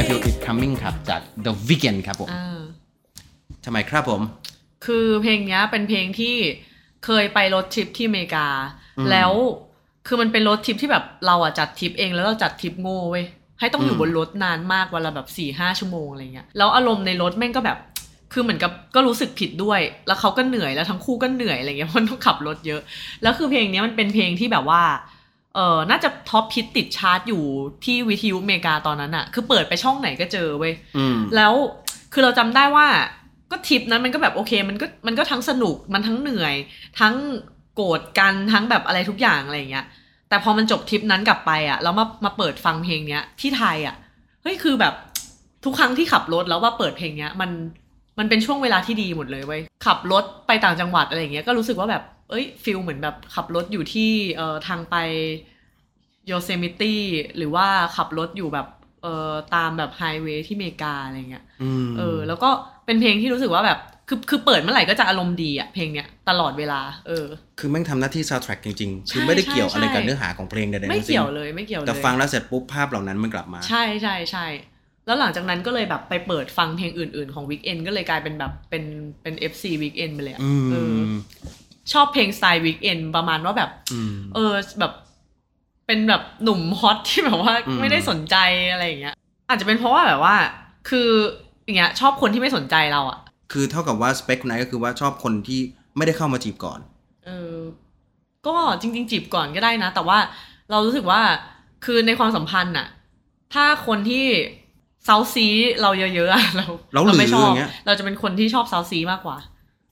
[SPEAKER 2] I feel it coming ครับ จาก The Weeknd ครับผม
[SPEAKER 1] อ่า
[SPEAKER 2] ทำไมครับผม
[SPEAKER 1] คือเพลงเนี้ยเป็นเพลงที่เคยไปรถทริปที่อเมริกา
[SPEAKER 2] อืม
[SPEAKER 1] แล้ว คือมันเป็นรถทริปที่แบบเราอะจัดทริปเองแล้วเราจัดทริปโง่เว้ยให้ต้องอยู่
[SPEAKER 2] อืม
[SPEAKER 1] บนรถนานมากวันละแบบสี่ห้าชั่วโมงอะไรเงี้ยแล้วอารมณ์ในรถแม่งก็แบบคือเหมือนกับก็รู้สึกผิดด้วย แล้วเขาก็เหนื่อยแล้วทั้งคู่ก็เหนื่อยอะไรเงี้ยเพราะมันต้องขับรถเยอะ แล้วคือเพลงเนี้ยมันเป็นเพลงที่แบบว่าเออน่าจะท็อปฮิตติดชาร์ตอยู่ที่วิทยุอเมริกาตอนนั้นอะคือเปิดไปช่องไหนก็เจอเว้ย
[SPEAKER 2] อืม
[SPEAKER 1] แล้วคือเราจำได้ว่าก็ทริปนั้นมันก็แบบโอเค มันก็มันก็ทั้งสนุกมันทั้งเหนื่อย ทั้ง โกรธกันทั้งแบบอะไรทุกอย่างอะไรอย่างเงี้ย แต่พอมันจบทริปนั้นกลับไปอะแล้วมามาเปิดฟังเพลงเนี้ยที่ไทยอะเฮ้ยคือแบบทุกครั้งที่ขับรถแล้วว่าเปิดเพลงเนี้ยมันมันเป็นช่วงเวลาที่ดีหมดเลยเว้ยขับรถไปต่างจังหวัดอะไรอย่างเงี้ยก็รู้สึกว่าแบบเอ้ย feel เหมือนแบบขับรถอยู่ที่เอ่อทางไปโยเซมิตี้หรือว่าขับรถอยู่แบบเอ่อตามแบบไฮเวย์ที่อเมริกาอะไรเงี้ย
[SPEAKER 2] อืม
[SPEAKER 1] เออแล้วก็เป็นเพลงที่รู้สึกว่าแบบ คือคือเปิดเมื่อไหร่ก็จะอารมณ์ดีอะเพลงเนี้ยตลอดเวลา เออ
[SPEAKER 2] คือแม่งทำหน้าที่ซาว d t ทร็กจริงๆ คือ
[SPEAKER 1] ใช่
[SPEAKER 2] ไม่ได้เกี่ยว
[SPEAKER 1] ใช่
[SPEAKER 2] อะไรกับ
[SPEAKER 1] ใช่
[SPEAKER 2] เนื้อหาของเพลงใดๆ
[SPEAKER 1] ไม่
[SPEAKER 2] ทั้งสิ้น
[SPEAKER 1] เกี่ยวเลยไม่เกี่ยวเลย
[SPEAKER 2] แต่ฟังแล้วเสร็จปุ๊บภาพเหล่านั้นมันกลับมา
[SPEAKER 1] ใช่ใช่ใช่แล้วหลังจากนั้นก็เลยแบบไปเปิดฟังเพลงอื่นๆของ Weeknd ก็เลยกลายเป็นแบบเป็นเป็น FC Weekend ไปเลยอะ
[SPEAKER 2] อืม
[SPEAKER 1] เออชอบเพลงสไตล์ Weekend ประมาณว่าแบบ
[SPEAKER 2] อืม
[SPEAKER 1] เออแบบ เป็นแบบหนุ่มฮอตที่แบบว่า
[SPEAKER 2] อืม
[SPEAKER 1] ไม่ได้สนใจอะไรอย่างเงี้ย อาจจะเป็นเพราะว่าแบบว่า คืออย่างเงี้ยชอบคนที่ไม่สนใจเราอะ
[SPEAKER 2] คือเท่ากับว่าสเปคคุณไนท์ก็คือว่าชอบคนที่ไม่ได้เข้ามาจีบก่อน
[SPEAKER 1] เออ ก็จริง ๆ จีบก่อนก็ได้นะ แต่ว่าเรารู้สึกว่าคือในความสัมพันธ์น่ะ ถ้าคนที่เซาซีเราเยอะๆอะเรา
[SPEAKER 2] เราหรือ
[SPEAKER 1] ไม่ชอบ
[SPEAKER 2] อย่างเงี้ย
[SPEAKER 1] เราจะเป็นคนที่ชอบเซาซีมากกว่า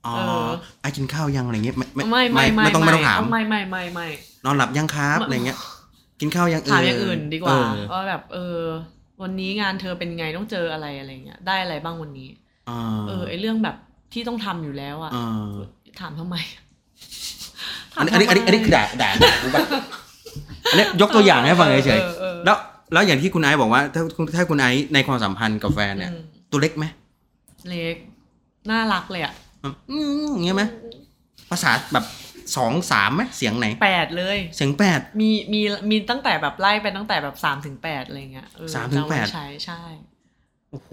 [SPEAKER 2] อ๋อ
[SPEAKER 1] เออ
[SPEAKER 2] ไอกินข้าวยังอะไรเงี้ยไม่
[SPEAKER 1] ไม่ไม่ไม่
[SPEAKER 2] ไม่ต้องไม่ต้องถาม
[SPEAKER 1] ไม่ไม่ไม่ไม่
[SPEAKER 2] นอนหลับยังครับอะไรเงี้ย กินข้าวยังเออ
[SPEAKER 1] ถามอย่างอื่นดีกว่า
[SPEAKER 2] เออ
[SPEAKER 1] ว่าแบบเออ วันนี้งานเธอเป็นไงต้องเจออะไรอะไรเงี้ยได้อะไรบ้างวันนี้
[SPEAKER 2] อ่า
[SPEAKER 1] เออไอเรื่องแบบที่ต้องทำอยู่แล้วอะ
[SPEAKER 2] อ่า
[SPEAKER 1] ถามทำไม
[SPEAKER 2] อันนี้อันนี้อันนี้อันนี้คือด่าด่าด่ากูปะอันนี้ยกตัวอย่างให้ฟังเฉย
[SPEAKER 1] ออออ
[SPEAKER 2] ๆแล้วแล้วอย่างที่คุณไอซ์บอกว่า ถ้าถ้าคุณไอซ์ในความสัมพันธ์กับแฟนเนี่ย
[SPEAKER 1] อืม
[SPEAKER 2] ตัวเล็กไหม
[SPEAKER 1] เล็กน่ารักเลยอะ
[SPEAKER 2] อืมอย่างเงี้ยไหมภาษาแบบสองสามไหมเสียงไหน
[SPEAKER 1] แปดเลย
[SPEAKER 2] เสียงแปด
[SPEAKER 1] มีมีมีตั้งแต่แบบไล่ไปตั้งแต่แบบสามถึงแปดอะไรเงี้ยเออ
[SPEAKER 2] สามถึงแปด
[SPEAKER 1] จำไว้ใช้ใช่
[SPEAKER 2] โอ้โห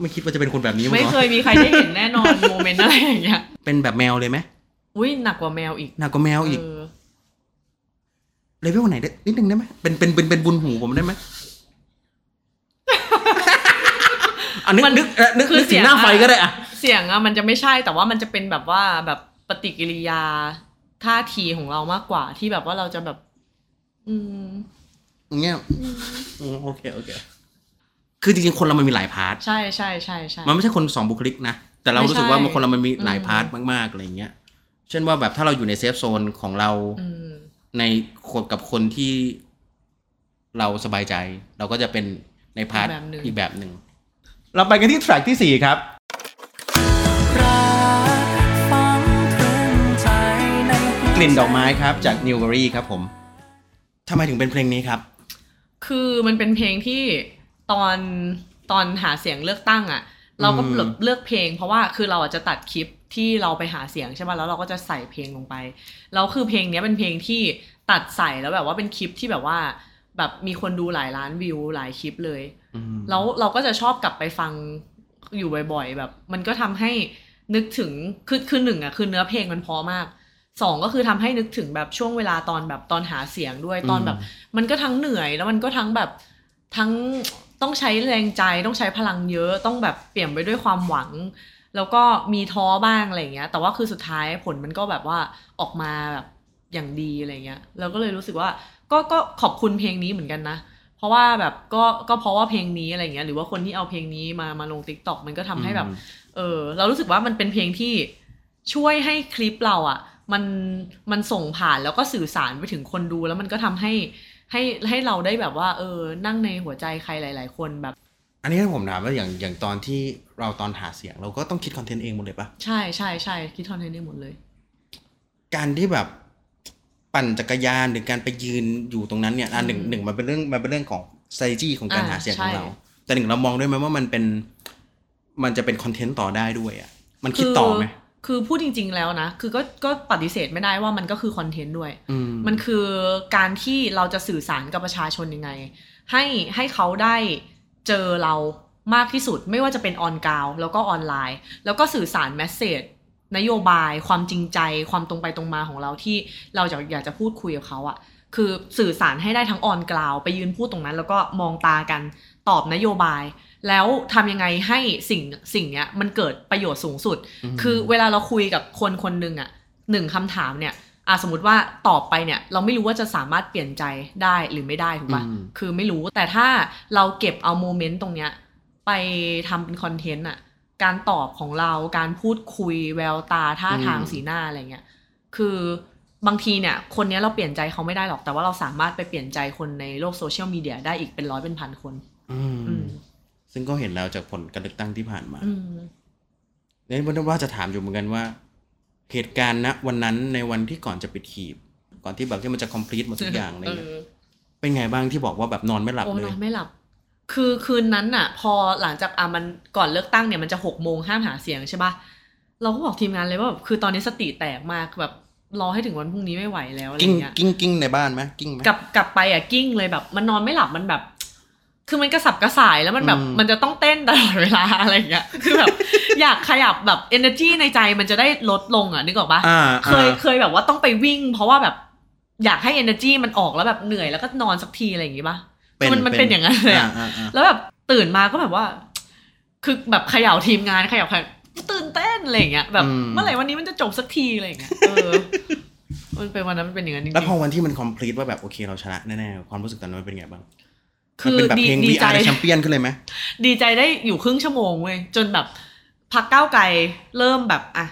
[SPEAKER 2] ไม่คิดว่าจะเป็นคนแบบนี้มา
[SPEAKER 1] ไม่
[SPEAKER 2] ก่อน
[SPEAKER 1] เคยมีใครได้เห็นแน่นอน โมเมนต์อะไรอย่างเงี้ย
[SPEAKER 2] เป็นแบบแมวเลยไหม
[SPEAKER 1] อุ้ยหนักกว่าแมวอีก
[SPEAKER 2] หนักกว่าแมวอีก
[SPEAKER 1] เออ
[SPEAKER 2] เลเวลไหนได้นิดนึงได้ไหมเป็นเป็นเป็นเป็นบุญหูผมได้ไหม อันนึกนึกเอ่อนึกนึกถึงหน้าไฟก็ได้อะ
[SPEAKER 1] เสียงอะมันจะไม่ใช่แต่ว่ามันจะเป็นแบบว่าแบบปฏิกิริยาท่าทีของเรามากกว่าที่แบบว่าเราจะแบบ อืม
[SPEAKER 2] อย่างเงี้ยอืมโอเค โอเค คือจริงๆคนเรามันมีหลาย part
[SPEAKER 1] ใช่ใช่ใช่ใช่
[SPEAKER 2] มันไม่ใช่คนสองบุคลิกนะ แต่เรา
[SPEAKER 1] ไม่
[SPEAKER 2] รู้สึกว่า
[SPEAKER 1] ใช่
[SPEAKER 2] มันคนเรามันมีหลาย
[SPEAKER 1] อืม
[SPEAKER 2] part มากๆอะไรเงี้ย เช่นว่าแบบถ้าเราอยู่ใน safe zone ของเรา
[SPEAKER 1] อืม
[SPEAKER 2] ในคนกับคนที่เราสบายใจ เราก็จะเป็นใน part
[SPEAKER 1] แบบหนึ่ง
[SPEAKER 2] อีกแบบหนึ่ง เราไปกันที่ track ที่สี่ครับกลิ่นดอกไม้ครับจาก New b e r r y ครับผมทำไมถึงเป็นเพลงนี้ครับ
[SPEAKER 1] คือมันเป็นเพลงที่ ตอนตอนหาเสียงเลือกตั้งอะ่ะ เราก็
[SPEAKER 2] อืม
[SPEAKER 1] เลือกเลือกเพลง เพราะว่าคือเราอาจจะตัดคลิปที่เราไปหาเสียงใช่ป่ะแล้วเราก็จะใส่เพลงลงไปแล้วคือเพลงเนี้ยเป็นเพลงที่ตัดใส่แล้วแบบว่าเป็นคลิปที่แบบว่า แบบมีคนดูหลายล้านวิวหลายคลิปเลย
[SPEAKER 2] อืม
[SPEAKER 1] แล้วเราก็จะชอบกลับไปฟังอยู่บ่อย ๆ แบบ มันก็ทำให้นึกถึงคือคือหนึ่งอะคือเนื้อเพลงมันเพอมากสองก็คือทำให้นึกถึงแบบช่วงเวลาตอนแบบตอนหาเสียงด้วยตอนแบบ มันก็ทั้งเหนื่อยแล้วมันก็ทั้งแบบทั้ง ต้องใช้แรงใจต้องใช้พลังเยอะต้องแบบเปลี่ยนไปด้วยความหวัง แล้วก็มีท้อบ้างอะไรเงี้ย แต่ว่าคือสุดท้ายผลมันก็แบบว่าออกมาแบบอย่างดีอะไรเงี้ยเราก็เลยรู้สึกว่าก็ก็ขอบคุณเพลงนี้เหมือนกันนะ เพราะว่าแบบก็ก็เพราะว่าเพลงนี้อะไรเงี้ยหรือว่าคนที่เอาเพลงนี้มามาลงติ๊กต็อกมันก็ทำให้แบบ
[SPEAKER 2] อืม
[SPEAKER 1] เออเรารู้สึกว่ามันเป็นเพลงที่ช่วยให้คลิปเราอะ่ะมันมันส่งผ่านแล้วก็สื่อสารไปถึงคนดูแล้วมันก็ทำให้ ให้ให้เราได้แบบว่า เออ นั่งในหัวใจใครหลาย ๆ คนแบบ
[SPEAKER 2] อันนี้ถ้าผมถามว่าอย่างอย่างตอนที่เราตอนหาเสียง เราก็ต้องคิดคอนเทนต์เองหมดเลยปะ
[SPEAKER 1] ใช่ใช่ใช่คิดคอนเทนต์ได้หมดเลย
[SPEAKER 2] การที่แบบปั่นจักรยานหรือการไปยืนอยู่ตรงนั้นเนี่ยอันหนึ่ง
[SPEAKER 1] อืม
[SPEAKER 2] หนึ่งมันเป็นเรื่องมันเป็นเรื่องของ s t r a t e g y ของการ
[SPEAKER 1] อ่า
[SPEAKER 2] หาเสียงของเรา
[SPEAKER 1] ใช่
[SPEAKER 2] แต่หนึ่งเรามองด้วยไหมว่ามันเป็น มันจะเป็นคอนเทนต์ต่อได้ด้วยอะมันคิดต่อไหม
[SPEAKER 1] คือพูดจริง ๆ แล้วนะ คือก็ก็ปฏิเสธไม่ได้ว่ามันก็คือคอนเทนต์ด้วย
[SPEAKER 2] อืม
[SPEAKER 1] มันคือการที่เราจะสื่อสารกับประชาชนยังไง ให้ให้เขาได้เจอเรามากที่สุดไม่ว่าจะเป็นออนกราวแล้วก็ออนไลน์ แล้วก็สื่อสารแมสเซจนโยบาย ความจริงใจ ความตรงไปตรงมาของเราที่เราจะอยากจะพูดคุยกับเขาอะคือสื่อสารให้ได้ทั้งออนกราวไปยืนพูดตรงนั้น แล้วก็มองตากันตอบนโยบาย แล้วทำยังไงให้สิ่งสิ่งเนี้ยมันเกิดประโยชน์สูงสุด
[SPEAKER 2] ม
[SPEAKER 1] คือเวลาเราคุยกับคนคนหนึ่งอะหนึ่งคำถามเนี่ยอะสมมติว่าตอบไปเนี่ย เราไม่รู้ว่าจะสามารถเปลี่ยนใจได้หรือไม่ได้ถูกปะ
[SPEAKER 2] อืม
[SPEAKER 1] คือไม่รู้แต่ถ้าเราเก็บเอา moment ตรงเนี้ยไปทำเป็น content อะการตอบของเราการพูดคุยแววตาท่าทางสีหน้าอะไรเงี้ยคือบางทีเนี่ย คนเนี้ยเราเปลี่ยนใจเขาไม่ได้หรอกแต่ว่าเราสามารถไปเปลี่ยนใจคนในโลก social media ได้อีกเป็นร้อยเป็นพันคน
[SPEAKER 2] อืม
[SPEAKER 1] อืม
[SPEAKER 2] ซึ่งก็เห็นแล้วจากผลการเลือกตั้งที่ผ่านมา
[SPEAKER 1] อืม
[SPEAKER 2] เนี่ยว่าว่าจะถามอยู่เหมือนกันว่า เหตุการณ์ณวันนั้นในวันที่ก่อนจะปิดหีบ ก่อนที่แบบที่มันจะ complete หมดทุกอย่างอะไรเงี้ย
[SPEAKER 1] เออ
[SPEAKER 2] เป็นไงบ้างที่บอกว่าแบบนอนไม่หลับ
[SPEAKER 1] โอ้
[SPEAKER 2] เล
[SPEAKER 1] น
[SPEAKER 2] ย
[SPEAKER 1] อนไม่หลับ คือคืนนั้นน่ะ พอหลังจากอะมันก่อนเลือกตั้งเนี่ยมันจะหกโมงห้ามหาเสียงใช่ปะเราก็บอกทีมงานเลยว่าแบบคือตอนนี้สติแตกมากแบบรอให้ถึงวันพรุ่งนี้ไม่ไหวแล้วอะไร
[SPEAKER 2] กิ้ง
[SPEAKER 1] เงี้ย
[SPEAKER 2] กิ้งกิ้งในบ้านไหมกิ้งไหม
[SPEAKER 1] กลับกลับไปอะกิ้งเลยแบบ มันนอนไม่หลับมันแบบ คือมันกระสับกระส่ายแล้วมันแบบ
[SPEAKER 2] อืม
[SPEAKER 1] มันจะต้องเต้นตลอดเวลาอะไรเงี้ย คือแบบอยากขยับแบบ energy ในใจมันจะได้ลดลงอะนึกออกปะ
[SPEAKER 2] อ่า
[SPEAKER 1] เคย
[SPEAKER 2] อ่า
[SPEAKER 1] เคยแบบว่าต้องไปวิ่ง เพราะว่าแบบอยากให้ energy มันออกแล้วแบบเหนื่อยแล้วก็นอนสักทีอะไรอย่างงี้ปะคือมันมันเป็นอย่างนั้นเลยอะ
[SPEAKER 2] อ่าอ่า
[SPEAKER 1] แล้วแบบตื่นมาก็แบบว่า คือแบบเขย่าทีมงานเขย่าใครตื่นเต้นอะไรอย่างเงี้ยแบบเมื่อไหร่วันนี้มันจะจบสักทีอะไรอย่างเงี้ยเออมันเป็นวันนั้นมันเป็นอย่างนั้นจริง
[SPEAKER 2] แล้วพอวันที่มัน complete ว่าแบบโอเคเราชนะแน่ๆความรู้สึกตอนนั้นมันเป็นไงบ้าง
[SPEAKER 1] ๆ
[SPEAKER 2] มัน
[SPEAKER 1] คือ
[SPEAKER 2] เป็นแบบ
[SPEAKER 1] ดี
[SPEAKER 2] เพลง
[SPEAKER 1] ดีใจ
[SPEAKER 2] VR แชมเปี้ยนขึ้นเลยไหม
[SPEAKER 1] ดีใจได้อยู่ครึ่งชั่วโมงเว้ยจนแบบพักก้าวไกลเริ่มแบบอะ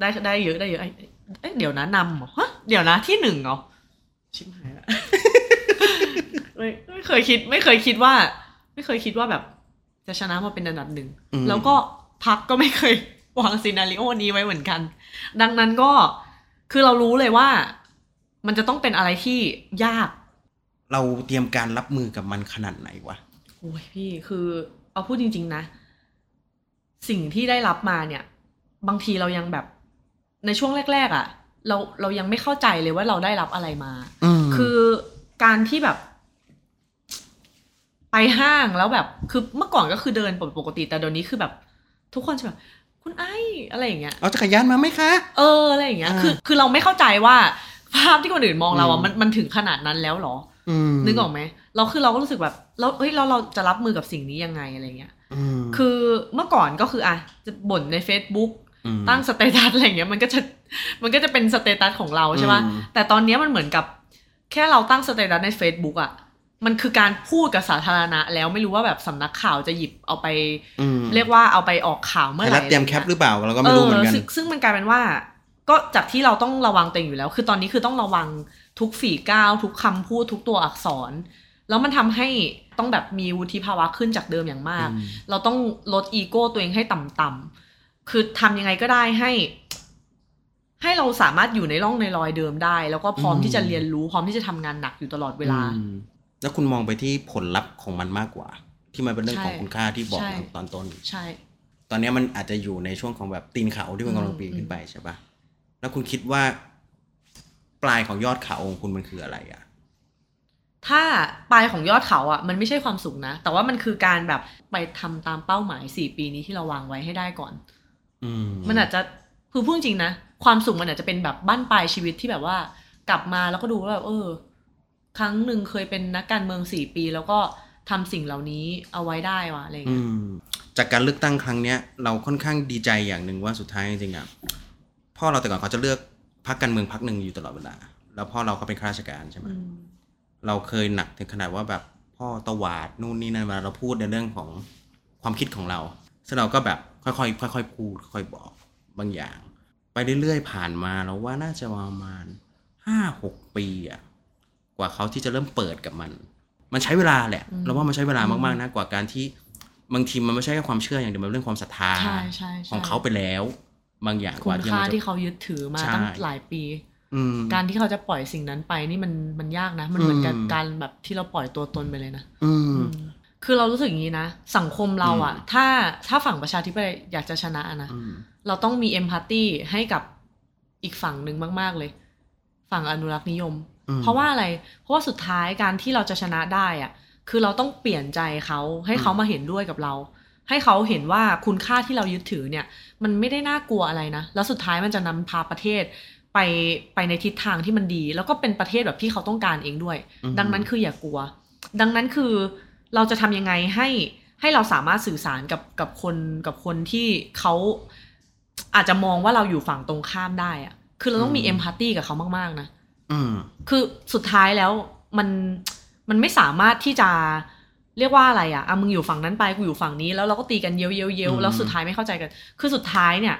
[SPEAKER 1] ได้ได้เยอะได้เยอะเอ้ยเอ้ยเดี๋ยวนะนำเหรอฮะเดี๋ยวนะที่หนึ่งเหรอชิบหายละไม่ไม่เคยคิด ไม่เคยคิดว่า ไม่เคยคิดว่าแบบ จะชนะมาเป็นอันดับหนึ่ง
[SPEAKER 2] อืม
[SPEAKER 1] แล้วก็พักก็ไม่เคยวางซีนารีโอนี้ไว้เหมือนกัน ดังนั้นก็คือเรารู้เลยว่า มันจะต้องเป็นอะไรที่ยาก
[SPEAKER 2] เราเตรียมการรับมือกับมันขนาดไหนวะ
[SPEAKER 1] โอ้ยพี่คือเอาพูดจริง ๆ นะ สิ่งที่ได้รับมาเนี่ย บางทีเรายังแบบในช่วงแรก ๆอะ เราเรายังไม่เข้าใจเลยว่าเราได้รับอะไรมา
[SPEAKER 2] อืม
[SPEAKER 1] คือการที่แบบ ไปห้างแล้วแบบคือเมื่อก่อนก็คือเดินปกติแต่เดี๋ยวนี้คือแบบ ทุกคนจะแบบคุณไอซ์อะไรอย่างเงี้ย
[SPEAKER 2] เอาจักรยานมาไหมคะ
[SPEAKER 1] เอออะไรอย่างเงี้ย
[SPEAKER 2] อ่า
[SPEAKER 1] คือ คือเราไม่เข้าใจว่าภาพที่คนอื่นมองเรา
[SPEAKER 2] อื
[SPEAKER 1] อะ
[SPEAKER 2] ม
[SPEAKER 1] มันมันถึงขนาดนั้นแล้วเหรอ
[SPEAKER 2] อืม
[SPEAKER 1] นึกออกไหมเราคือเราก็รู้สึกแบบแล้วเอ้ยเราเราจะรับมือกับสิ่งนี้ยังไงอะไรเงี้ย
[SPEAKER 2] ม
[SPEAKER 1] คือเมื่อก่อนก็คืออะจะบ่นใน Facebook
[SPEAKER 2] ม
[SPEAKER 1] ตั้ง status อะไรเงี้ยมันก็จะมันก็จะเป็น status ของเราใช่ปะ
[SPEAKER 2] อืม
[SPEAKER 1] แต่ตอนเนี้ยมันเหมือนกับ แค่เราตั้ง status ใน Facebook อะมันคือการพูดกับสาธารณะ แล้วไม่รู้ว่าแบบสำนักข่าวจะหยิบเอาไป
[SPEAKER 2] อืม
[SPEAKER 1] เรียกว่าเอาไปออกข่าวเมื่อ
[SPEAKER 2] ไทย
[SPEAKER 1] ไห
[SPEAKER 2] รั
[SPEAKER 1] ร่
[SPEAKER 2] ฐเตรียมแคปหรือเปล่าเราก็ไม่รู้เหมือนกัน
[SPEAKER 1] ซึ่งซึ่งมันกลายเป็นว่า ก็จากที่เราต้องระวังตัวเองอยู่แล้ว คือตอนนี้คือต้องระวัง ทุกฝีก้าว ทุกคำพูดทุกตัวอักษร แล้วมันทำให้ต้องแบบมีวุฒิภาวะขึ้นจากเดิมอย่างมาก
[SPEAKER 2] อืม
[SPEAKER 1] เราต้องลดอีโก้ตัวเองให้ต่ำๆคือทำยังไงก็ได้ให้ ให้เราสามารถอยู่ในร่องในรอยเดิมได้ แล้วก็พร้อมที่จะเรียนรู้พร้อมที่จะทำงานหนักอยู่ตลอดเวลา
[SPEAKER 2] อืมแล้วคุณมองไปที่ผลลัพธ์ของมันมากกว่า ที่มันเป็นเรื่อง
[SPEAKER 1] ใช่
[SPEAKER 2] ของคุณค่าที่บอก
[SPEAKER 1] ใช่
[SPEAKER 2] ตอนต้น
[SPEAKER 1] ใช่
[SPEAKER 2] ตอนเนี้ยมันอาจจะอยู่ในช่วงของแบบตีนเขาที่มันกำลังปีนขึ้นไปใช่ปะแล้วคุณคิดว่า ปลายของยอดเขาของคุณมันคืออะไรอะ
[SPEAKER 1] ถ้าปลายของยอดเขาอะมันไม่ใช่ความสุขนะ แต่ว่ามันคือการแบบไปทำตามเป้าหมายสี่ปีนี้ที่เราวางไว้ให้ได้ก่อน
[SPEAKER 2] อืม
[SPEAKER 1] มันอาจจะคือพูดจริงนะ ความสุขมันอาจจะเป็นแบบบ้านปลายชีวิตที่แบบว่า กลับมาแล้วก็ดูว่าแบบเออ ครั้งหนึ่งเคยเป็นนักการเมืองสี่ปี แล้วก็ทำสิ่งเหล่านี้เอาไว้ได้ว่ะอะไรอย่าง
[SPEAKER 2] อื
[SPEAKER 1] เงี้ย
[SPEAKER 2] มจากการเลือกตั้งครั้งเนี้ย เราค่อนข้างดีใจอย่างหนึ่งว่าสุดท้ายจริงๆอะพ่อเราแต่ก่อนเขาจะเลือก พรรคการเมืองพรรคหนึ่งอยู่ตลอดเวลา แล้วพ่อเราเขาเป็นข้าราชการใช่ไหม
[SPEAKER 1] อืม
[SPEAKER 2] เราเคยหนักถึงขนาดว่าแบบพ่อตวาดนู่นนี่นั่นเวลาเราพูดในเรื่องของความคิดของเราซึ่งเราก็แบบค่อยๆค่อยๆพูดค่อยๆบอกบางอย่าง ไปเรื่อยๆผ่านมาเราว่าน่าจะประมาณห้าหกปีอะกว่าเขาที่จะเริ่มเปิดกับมัน มันใช้เวลาแหละ
[SPEAKER 1] อืม
[SPEAKER 2] เราว่ามันใช้เวลามากๆนะกว่าการที่บางทีมันไม่ใช่แค่ความเชื่ออย่างเดียวมันเป็นเรื่องความศรัทธา
[SPEAKER 1] ใช่ใช่ใช่
[SPEAKER 2] ของเขาไปแล้ว บางอย่างก
[SPEAKER 1] คุณ
[SPEAKER 2] ว่าที่
[SPEAKER 1] ค่า
[SPEAKER 2] มันจะ
[SPEAKER 1] ที่เขายึดถือมา
[SPEAKER 2] ใช่
[SPEAKER 1] ตั้งหลายปี
[SPEAKER 2] อืม
[SPEAKER 1] การที่เขาจะปล่อยสิ่งนั้นไปนี่มันมันยากนะ มันเหมือนกับ
[SPEAKER 2] อืม
[SPEAKER 1] การแบบที่เราปล่อยตัวตนไปเลยนะ
[SPEAKER 2] อืม
[SPEAKER 1] คือเรารู้สึกอย่างนี้นะ สังคมเราอะ
[SPEAKER 2] อืม
[SPEAKER 1] ถ้าถ้าฝั่งประชาธิปไตยอยากจะชนะนะ
[SPEAKER 2] อืม
[SPEAKER 1] เราต้องมีเอมพัตตีให้กับอีกฝั่งหนึ่งมาก ๆ เลย ฝั่งอนุรักษ์นิยม
[SPEAKER 2] อืม
[SPEAKER 1] เพราะว่าอะไร เพราะว่าสุดท้ายการที่เราจะชนะได้อะคือเราต้องเปลี่ยนใจเขาให้เขามาเห็นด้วยกับเรา ให้เขาเห็นว่าคุณค่าที่เรายึดถือเนี่ยมันไม่ได้น่ากลัวอะไรนะ แล้วสุดท้ายมันจะนำพาประเทศไปไปในทิศทางที่มันดี แล้วก็เป็นประเทศแบบที่เขาต้องการเองด้วย
[SPEAKER 2] อืม
[SPEAKER 1] ดังนั้นคืออย่ากลัว ดังนั้นคือเราจะทำยังไงให้ให้เราสามารถสื่อสารกับกับคนกับคนที่เขาอาจจะมองว่าเราอยู่ฝั่งตรงข้ามได้อะคือเราต้องมี
[SPEAKER 2] อืม
[SPEAKER 1] เอมพัตตีกับเขามาก ๆ นะ
[SPEAKER 2] อืม
[SPEAKER 1] คือสุดท้ายแล้วมันมันไม่สามารถที่จะ เรียกว่าอะไรอะอะมึงอยู่ฝั่งนั้นไปกูอยู่ฝั่งนี้ แล้วเราก็ตีกันเย้ยวเย้ยวเย้ยว
[SPEAKER 2] อืม
[SPEAKER 1] แล้วสุดท้ายไม่เข้าใจกัน คือสุดท้ายเนี่ย